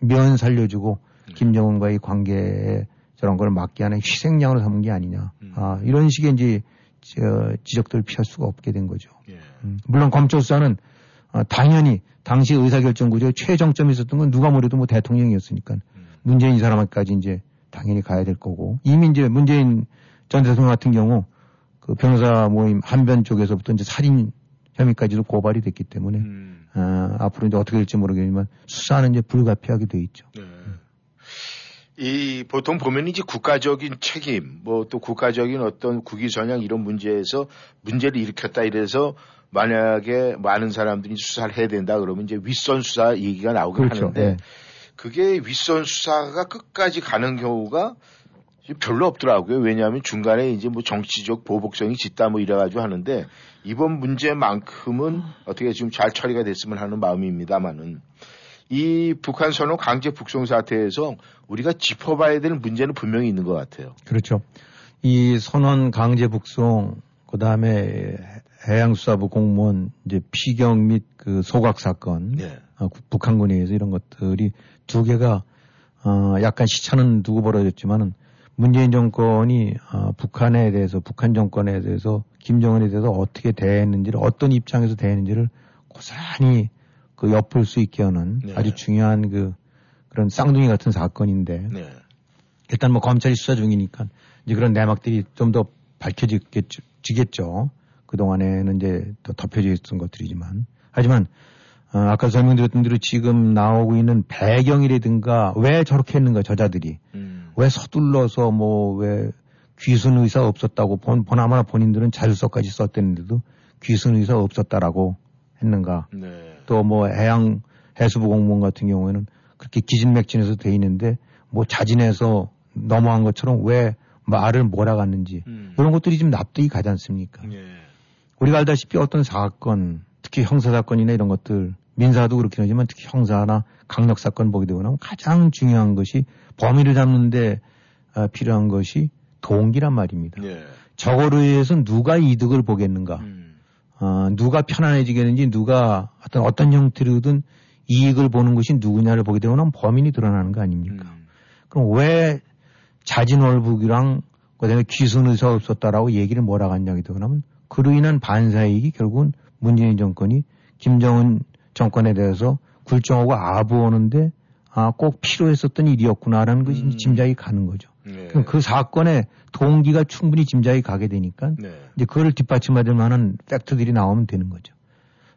이면 살려주고 김정은과의 관계에 저런 걸 막게 하는 희생양으로 삼은 게 아니냐. 아, 이런 식의 이제 저, 지적들을 피할 수가 없게 된 거죠. 음, 물론 검찰 수사는 어, 당연히 당시 의사결정 구조에 최정점이 있었던 건 누가 뭐래도 뭐 대통령이었으니까. 문재인 이 사람까지 이제 당연히 가야 될 거고 이미 이제 문재인 전 대통령 같은 경우 그 변호사 모임 한변 쪽에서부터 이제 살인 혐의까지도 고발이 됐기 때문에 어, 앞으로 이제 어떻게 될지 모르겠지만 수사는 이제 불가피하게 돼 있죠. 이 보통 보면 이제 국가적인 책임, 뭐 또 국가적인 어떤 국위 선양 이런 문제에서 문제를 일으켰다 이래서 만약에 많은 사람들이 수사를 해야 된다 그러면 이제 윗선 수사 얘기가 나오긴 그렇죠. 하는데 예. 그게 윗선 수사가 끝까지 가는 경우가 별로 없더라고요. 왜냐하면 중간에 이제 뭐 정치적 보복성이 짙다 뭐 이래가지고 하는데 이번 문제만큼은 어떻게 좀잘 처리가 됐으면 하는 마음입니다만은 이 북한 선언 강제 북송 사태에서 우리가 짚어봐야 될 문제는 분명히 있는 것 같아요. 그렇죠. 이 선원 강제 북송, 그 다음에 해양수사부 공무원 이제 피경 및그 소각 사건, 어, 구- 북한군에 의해서 이런 것들이 두 개가 어, 약간 시차는 두고 벌어졌지만은 문재인 정권이 어, 북한에 대해서 북한 정권에 대해서 김정은에 대해서 어떻게 대했는지를 어떤 입장에서 대했는지를 고스란히 그 엿볼 수 있게 하는 아주 중요한 그 그런 쌍둥이 같은 사건인데 네. 일단 뭐 검찰이 수사 중이니까 이제 그런 내막들이 좀 더 밝혀지겠죠. 지겠죠. 그동안에는 이제 더 덮여져 있었던 것들이지만. 하지만, 어, 아까 설명드렸던 대로 지금 나오고 있는 배경이라든가 왜 저렇게 했는가 저자들이 음. 왜 서둘러서 뭐 왜 귀순 의사 없었다고 본 보나마나 본인들은 자율서까지 썼댔는데도 귀순 의사 없었다라고 했는가 네. 또뭐 해양 해수부 공무원 같은 경우에는 그렇게 기진맥진해서 돼 있는데 뭐 자진해서 넘어간 것처럼 왜 말을 몰아갔는지 이런 것들이 좀 납득이 가지 않습니까? 예. 우리가 알다시피 어떤 사건, 특히 형사 사건이나 이런 것들, 민사도 그렇긴 하지만 특히 형사나 강력 사건 보게 되고 나면 가장 중요한 것이 범인을 잡는데 아, 필요한 것이 동기란 말입니다. 예. 저거로 인해서 누가 이득을 보겠는가, 어, 누가 편안해지겠는지, 누가 어떤 어떤 형태로든 이익을 보는 것이 누구냐를 보게 되고 나면 범인이 드러나는 거 아닙니까? 그럼 왜 자진월북이랑 그다음에 귀순 의사 없었다라고 얘기를 몰아갔냐고 되고 나면 그로 인한 반사이익이 결국은 문재인 정권이 김정은 정권에 대해서 굴종하고 아부하는데 아, 꼭 필요했었던 일이었구나라는 것이 음. 짐작이 가는 거죠. 네. 그럼 그 사건의 동기가 충분히 짐작이 가게 되니까 네. 이제 그걸 뒷받침받을 만한 팩트들이 나오면 되는 거죠.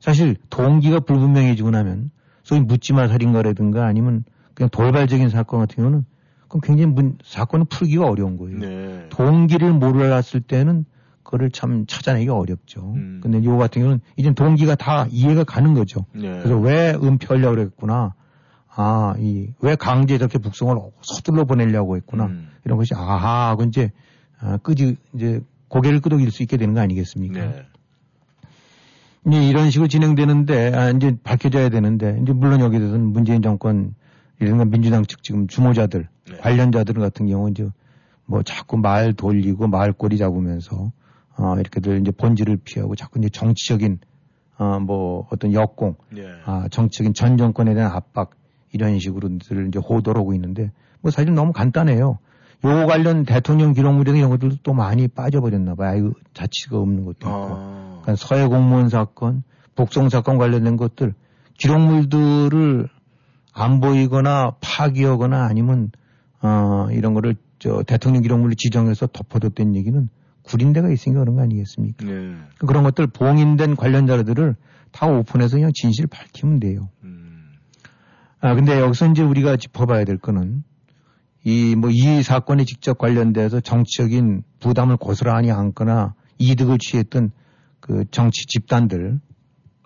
사실 동기가 불분명해지고 나면 소위 묻지마 살인가라든가 아니면 그냥 돌발적인 사건 같은 경우는 그럼 굉장히 문, 사건을 풀기가 어려운 거예요. 네. 동기를 몰랐을 때는 그거를 참 찾아내기 어렵죠. 근데 요 같은 경우는 이제 동기가 다 이해가 가는 거죠. 네. 그래서 왜 은폐하려고 그랬구나. 아, 이, 왜 강제 저렇게 북송을 서둘러 보내려고 했구나. 이런 것이 아하 하고 이제, 아, 끄지, 이제 고개를 끄덕일 수 있게 되는 거 아니겠습니까? 네. 이제 이런 식으로 진행되는데, 아, 이제 밝혀져야 되는데, 이제 물론 여기에 대해서는 문재인 정권, 이런 민주당 측 지금 주모자들, 관련자들 같은 경우 이제 뭐 자꾸 말 돌리고 말꼬리 잡으면서, 어, 이렇게들 이제 본질을 피하고 자꾸 이제 정치적인, 어, 뭐 어떤 역공, 예. 아, 정치적인 전 정권에 대한 압박, 이런 식으로들 이제 호도를 하고 있는데, 뭐 사실 너무 간단해요. 요 관련 대통령 기록물 등 이런 것들도 또 많이 빠져버렸나 봐요. 아이고, 자치가 없는 것도 있고. 그러니까 서해 공무원 사건, 복송 사건 관련된 것들, 기록물들을 안 보이거나 파기하거나 아니면, 어, 이런 거를 저 대통령 기록물로 지정해서 덮어뒀던 얘기는 구린데가 있으니까 그런 거 아니겠습니까? 네. 그런 것들 봉인된 관련자들을 다 오픈해서 그냥 진실을 밝히면 돼요. 아, 근데 여기서 이제 우리가 짚어봐야 될 거는 이, 뭐, 이 사건에 직접 관련돼서 정치적인 부담을 고스란히 안거나 이득을 취했던 그 정치 집단들,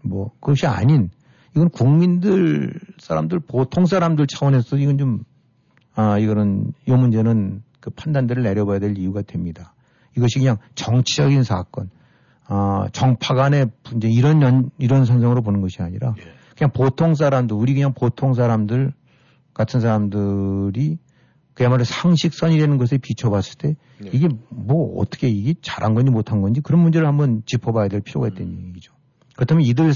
뭐, 그것이 아닌, 이건 국민들, 사람들, 보통 사람들 차원에서 이건 좀, 아, 이거는, 이 문제는 그 판단들을 내려봐야 될 이유가 됩니다. 이것이 그냥 정치적인 사건, 아, 정파 간의 분쟁, 이런 연, 이런 선정으로 보는 것이 아니라, 그냥 보통 사람들, 우리 그냥 보통 사람들 같은 사람들이 그야말로 상식선이라는 것에 비춰봤을 때 이게 뭐 어떻게 이게 잘한 건지 못한 건지 그런 문제를 한번 짚어봐야 될 필요가 있다는 얘기죠. 그렇다면 이들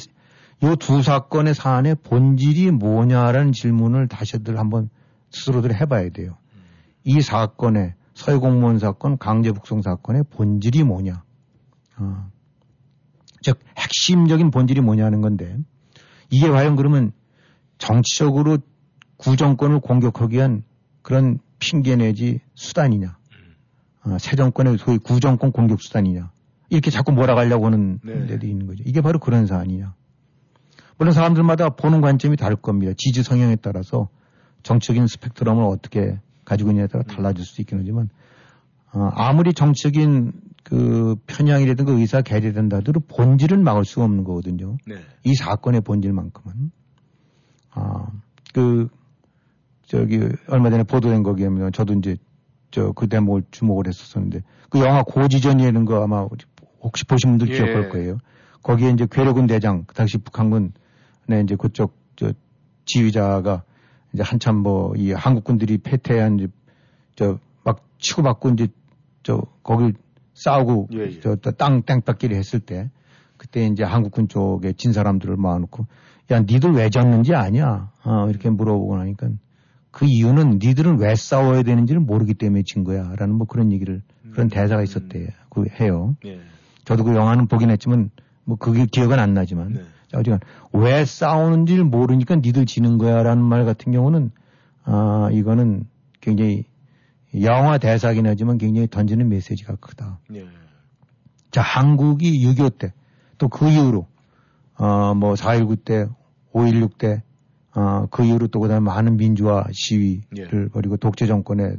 요 두 사건의 사안의 본질이 뭐냐라는 질문을 다시들 한번 스스로들 해봐야 돼요. 이 사건의 서해 공무원 사건, 강제 북송 사건의 본질이 뭐냐? 어. 즉 핵심적인 본질이 뭐냐는 건데 이게 과연 그러면 정치적으로 구정권을 공격하기 위한 그런 핑계 내지 수단이냐. 어, 새 정권의 소위 구정권 공격 수단이냐. 이렇게 자꾸 몰아가려고 하는 네. 데도 있는 거죠. 이게 바로 그런 사안이냐. 물론 사람들마다 보는 관점이 다를 겁니다. 지지 성향에 따라서 정치적인 스펙트럼을 어떻게 가지고 있느냐에 따라 달라질 수도 있긴 하지만 어, 아무리 정치적인 그 편향이라든가 의사 개재된다 하더라도 본질은 막을 수가 없는 거거든요. 네. 이 사건의 본질만큼은. 아, 그, 저기, 얼마 전에 보도된 거기에 면 저도 이제 저 그 대목을 주목을 했었었는데 그 영화 고지전이라는 거 아마 혹시 보신 분들 예. 기억할 거예요. 거기에 이제 괴뢰군 대장, 그 당시 북한군의 이제 그쪽 저 지휘자가 이제 한참 뭐 이 한국군들이 패퇴한 이제 저막 치고받고 이제 저 거길 싸우고 예, 예. 저땅 땡볕끼리 했을 때 그때 이제 한국군 쪽에 진 사람들을 모아놓고 야 니들 왜 졌는지 아냐 어, 이렇게 물어보고 나니까 그 이유는 니들은 왜 싸워야 되는지를 모르기 때문에 진 거야라는 뭐 그런 얘기를 그런 대사가 있었대 그 해요. 예. 저도 그 영화는 보긴 했지만 뭐 그게 기억은 안 나지만 네. 자, 어디간 왜 싸우는지를 모르니까 니들 지는 거야라는 말 같은 경우는 아 이거는 굉장히 영화 대사긴 하지만 굉장히 던지는 메시지가 크다. 예. 자 한국이 6.25 때 또 그 이후로 어뭐 4.19 때 5.16 때, 어, 그 이후로 또 그다음에 많은 민주화 시위를 예. 벌이고 독재 정권에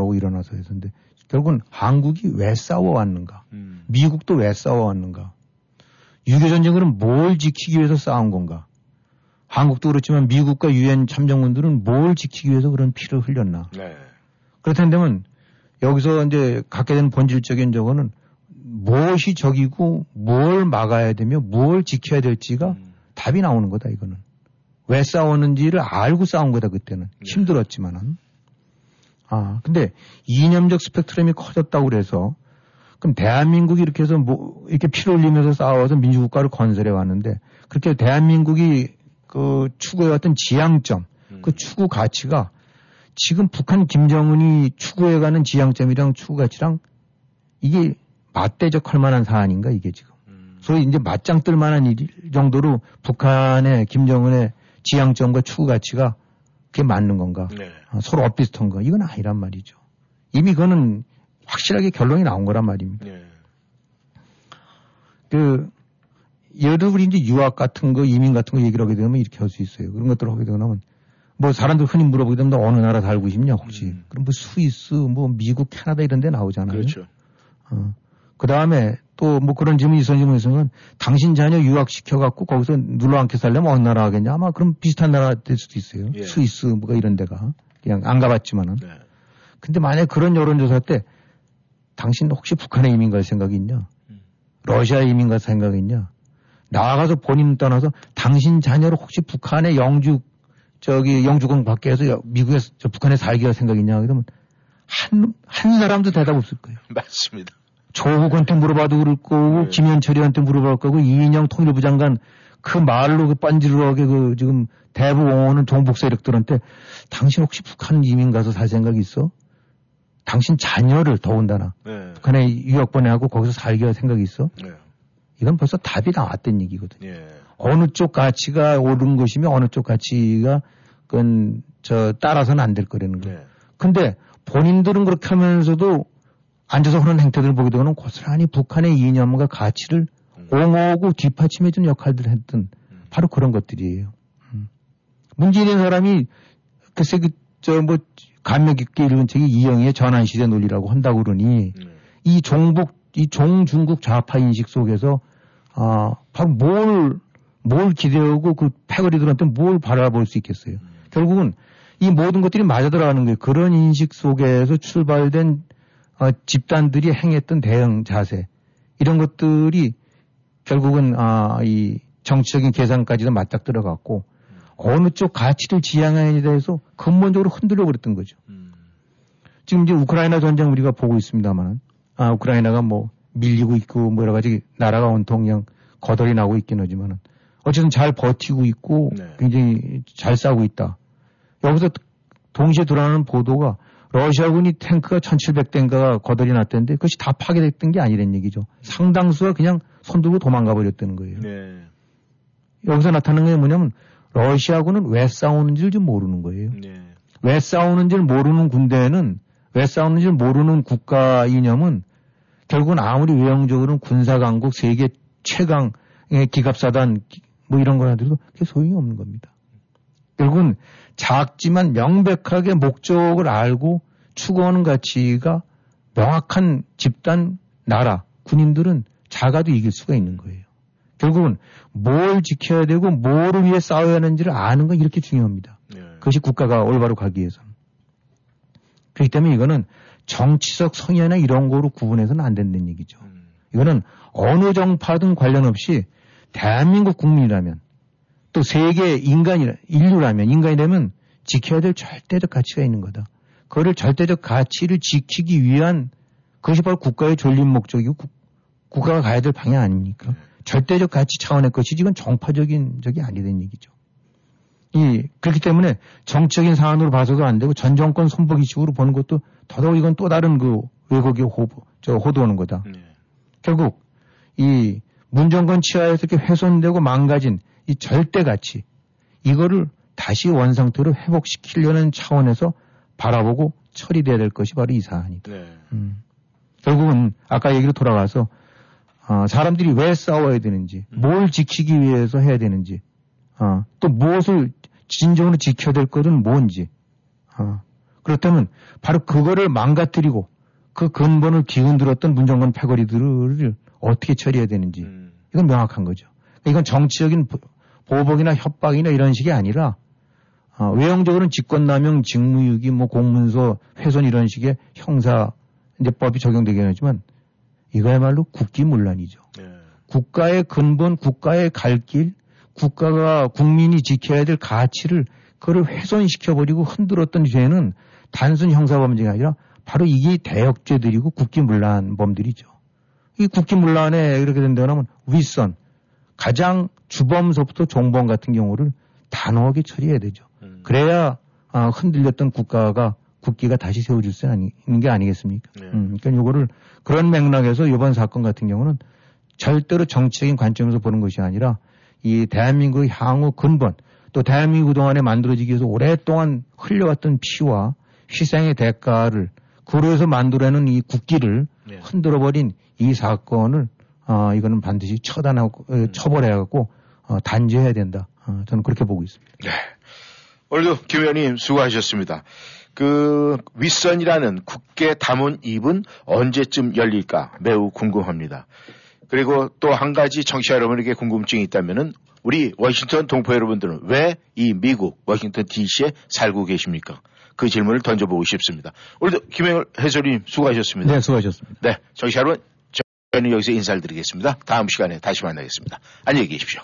하고 일어나서 했는데 결국은 한국이 왜 싸워왔는가? 음. 미국도 왜 싸워왔는가? 6.25 전쟁은 뭘 지키기 위해서 싸운 건가? 한국도 그렇지만 미국과 유엔 참정군들은 뭘 지키기 위해서 그런 피를 흘렸나? 네. 그렇다면 여기서 이제 갖게 된 본질적인 저거는 무엇이 적이고 뭘 막아야 되며 뭘 지켜야 될지가 음. 답이 나오는 거다 이거는. 왜 싸웠는지를 알고 싸운 거다 그때는. 힘들었지만은. 아, 근데 이념적 스펙트럼이 커졌다고 그래서 그럼 대한민국이 이렇게 해서 뭐 이렇게 피를 흘리면서 싸워서 민주국가를 건설해 왔는데 그렇게 대한민국이 그 추구해왔던 지향점, 그 추구 가치가 지금 북한 김정은이 추구해가는 지향점이랑 추구 가치랑 이게 맞대적할 만한 사안인가 이게 지금. 소위 이제 맞짱 뜰 만한 일 정도로 북한의 김정은의 지향점과 추구 가치가 그게 맞는 건가? 네. 어, 서로 엇비슷한 거 이건 아니란 말이죠. 이미 그거는 확실하게 결론이 나온 거란 말입니다. 네. 그 예를 들어 우리 이제 유학 같은 거 이민 같은 거 얘기를 하게 되면 이렇게 할 수 있어요. 그런 것들을 하게 되면 뭐 사람들 흔히 물어보게 되면 너 어느 나라 살고 싶냐 혹시 그럼 뭐 스위스 뭐 미국 캐나다 이런 데 나오잖아요. 그렇죠. 어. 그 다음에 또 뭐 그런 질문이 질문이 있으면 당신 자녀 유학시켜갖고 거기서 눌러앉게 살려면 어느 나라 하겠냐 아마 그럼 비슷한 나라 될 수도 있어요. 예. 스위스 뭐가 이런 데가 그냥 안 가봤지만은. 근데 만약에 그런 여론조사 때 당신 혹시 북한에 이민 갈 생각이 있냐? 러시아에 이민 갈 생각이 있냐? 나가서 본인 떠나서 당신 자녀를 혹시 북한의 영주 저기 영주권 여- 미국에서 저 북한에 살게 할 생각이 있냐? 그러면 한, 한 사람도 대답 없을 거예요. 맞습니다. 조국한테 물어봐도 그럴 거고, 김현철이한테 물어볼 거고, 이인영 통일부 장관 그 말로 그 빤지르하게 그 지금 대북 옹호하는 종북 세력들한테 당신 혹시 북한 이민 가서 살 생각 있어? 당신 자녀를 더군다나 네. 북한에 유학 보내하고 거기서 살게 할 생각이 있어? 네. 이건 벌써 답이 나왔던 얘기거든요. 예. 어느 쪽 가치가 옳은 것이며 어느 쪽 가치가 그건 저 따라서는 안 될 거라는 거예요. 네. 근데 본인들은 그렇게 하면서도 앉아서 그런 행태들을 보게 되면 고스란히 북한의 이념과 가치를 옹호하고 뒷받침해주는 역할들을 했던 바로 그런 것들이에요. 음. 문재인 사람이 글쎄 그저뭐 감명 깊게 읽은 책이 이영희의 전환시대 논리라고 한다고 그러니 이 종북 이 종중국 좌파 인식 속에서 아 바로 뭘 뭘 기대하고 그 패거리들한테 뭘 바라볼 수 있겠어요. 결국은 이 모든 것들이 맞아 들어가는 거예요. 그런 인식 속에서 출발된 어, 집단들이 행했던 대응 자세 이런 것들이 결국은 아, 이 정치적인 계산까지도 맞닥 들어갔고 어느 쪽 가치를 지향하느냐에 대해서 근본적으로 흔들려 버렸던 거죠. 지금 이제 우크라이나 전쟁 우리가 보고 있습니다만 아 우크라이나가 뭐 밀리고 있고 뭐 여러 가지 나라가 온통 그냥 거덜이 나고 있긴 하지만은 어쨌든 잘 버티고 있고 굉장히 잘 싸우고 있다. 여기서 동시에 드러나는 보도가 러시아군이 탱크가 1700대인가가 거덜이 났다는데 그것이 다 파괴됐던 게 아니란 얘기죠. 상당수가 그냥 손 들고 도망가 버렸다는 거예요. 네. 여기서 나타나는 게 뭐냐면 러시아군은 왜 싸우는지를 좀 모르는 거예요. 네. 왜 싸우는지를 모르는 군대는 왜 싸우는지를 모르는 국가 이념은 결국은 아무리 외형적으로는 군사 강국 세계 최강의 기갑사단 뭐 이런 거라도 그게 소용이 없는 겁니다. 결국은 작지만 명백하게 목적을 알고 추구하는 가치가 명확한 집단, 나라, 군인들은 작아도 이길 수가 있는 거예요. 결국은 뭘 지켜야 되고 뭐를 위해 싸워야 하는지를 아는 건 이렇게 중요합니다. 그것이 국가가 올바로 가기 위해서는. 그렇기 때문에 이거는 정치적 성향이나 이런 거로 구분해서는 안 된다는 얘기죠. 이거는 어느 정파든 관련 없이 대한민국 국민이라면 또 세계 인간이 인류라면 인간이라면 지켜야 될 절대적 가치가 있는 거다. 그거를 절대적 가치를 지키기 위한 그것이 바로 국가의 존립 목적이고 국, 국가가 가야 될 방향 아닙니까? 절대적 가치 차원의 것이지 이건 정파적인 적이 아니라는 얘기죠. 이 그렇기 때문에 정치적인 사안으로 봐서도 안 되고 전 정권 손보기식으로 보는 것도 더더욱 이건 또 다른 그 왜곡의 호보, 저 호도하는 거다. 결국 이 문정권 치하에서 이렇게 훼손되고 망가진 이 절대 가치 이거를 다시 원상태로 회복시키려는 차원에서 바라보고 처리돼야 될 것이 바로 이 사안이다. 음. 결국은 아까 얘기로 돌아가서 어, 사람들이 왜 싸워야 되는지, 뭘 지키기 위해서 해야 되는지 어, 또 무엇을 진정으로 지켜야 될 것은 뭔지. 어, 그렇다면 바로 그거를 망가뜨리고 그 근본을 뒤흔들었던 문정권 패거리들을 어떻게 처리해야 되는지 이건 명확한 거죠. 이건 정치적인 보- 보복이나 협박이나 이런 식이 아니라 어, 외형적으로는 직권남용, 직무유기, 뭐 공문서 훼손 이런 식의 형사 이제 법이 적용되긴 하지만 이거야말로 국기문란이죠. 국가의 근본, 국가의 갈 길, 국가가 국민이 지켜야 될 가치를 그걸 훼손시켜버리고 흔들었던 죄는 단순 형사범죄가 아니라 바로 이게 대역죄들이고 국기문란범들이죠. 이 국기문란에 이렇게 된다면 윗선, 가장 주범서부터 종범 같은 경우를 단호하게 처리해야 되죠. 그래야 아, 흔들렸던 국가가 국기가 다시 세워질 수 있는 게 아니겠습니까? 음, 그러니까 요거를 그런 맥락에서 이번 사건 같은 경우는 절대로 정치적인 관점에서 보는 것이 아니라 이 대한민국의 향후 근본 또 대한민국 그동안에 만들어지기 위해서 오랫동안 흘려왔던 피와 희생의 대가를 그로 해서 만들어내는 이 국기를 흔들어버린 이 사건을 어, 이거는 반드시 처단하고 어, 처벌해야 갖고 어, 단죄해야 된다. 어, 저는 그렇게 보고 있습니다. 오늘도 김 의원님 수고하셨습니다. 그 윗선이라는 국계 담은 입은 언제쯤 열릴까 매우 궁금합니다. 그리고 또 한 가지 청취자 여러분에게 궁금증이 있다면은 우리 워싱턴 동포 여러분들은 왜 이 미국 워싱턴 DC에 살고 계십니까? 그 질문을 던져보고 싶습니다. 오늘도 김영일 해설님 수고하셨습니다. 네, 수고하셨습니다. 네, 청취자 여러분 저는 여기서 인사를 드리겠습니다. 다음 시간에 다시 만나겠습니다. 안녕히 계십시오.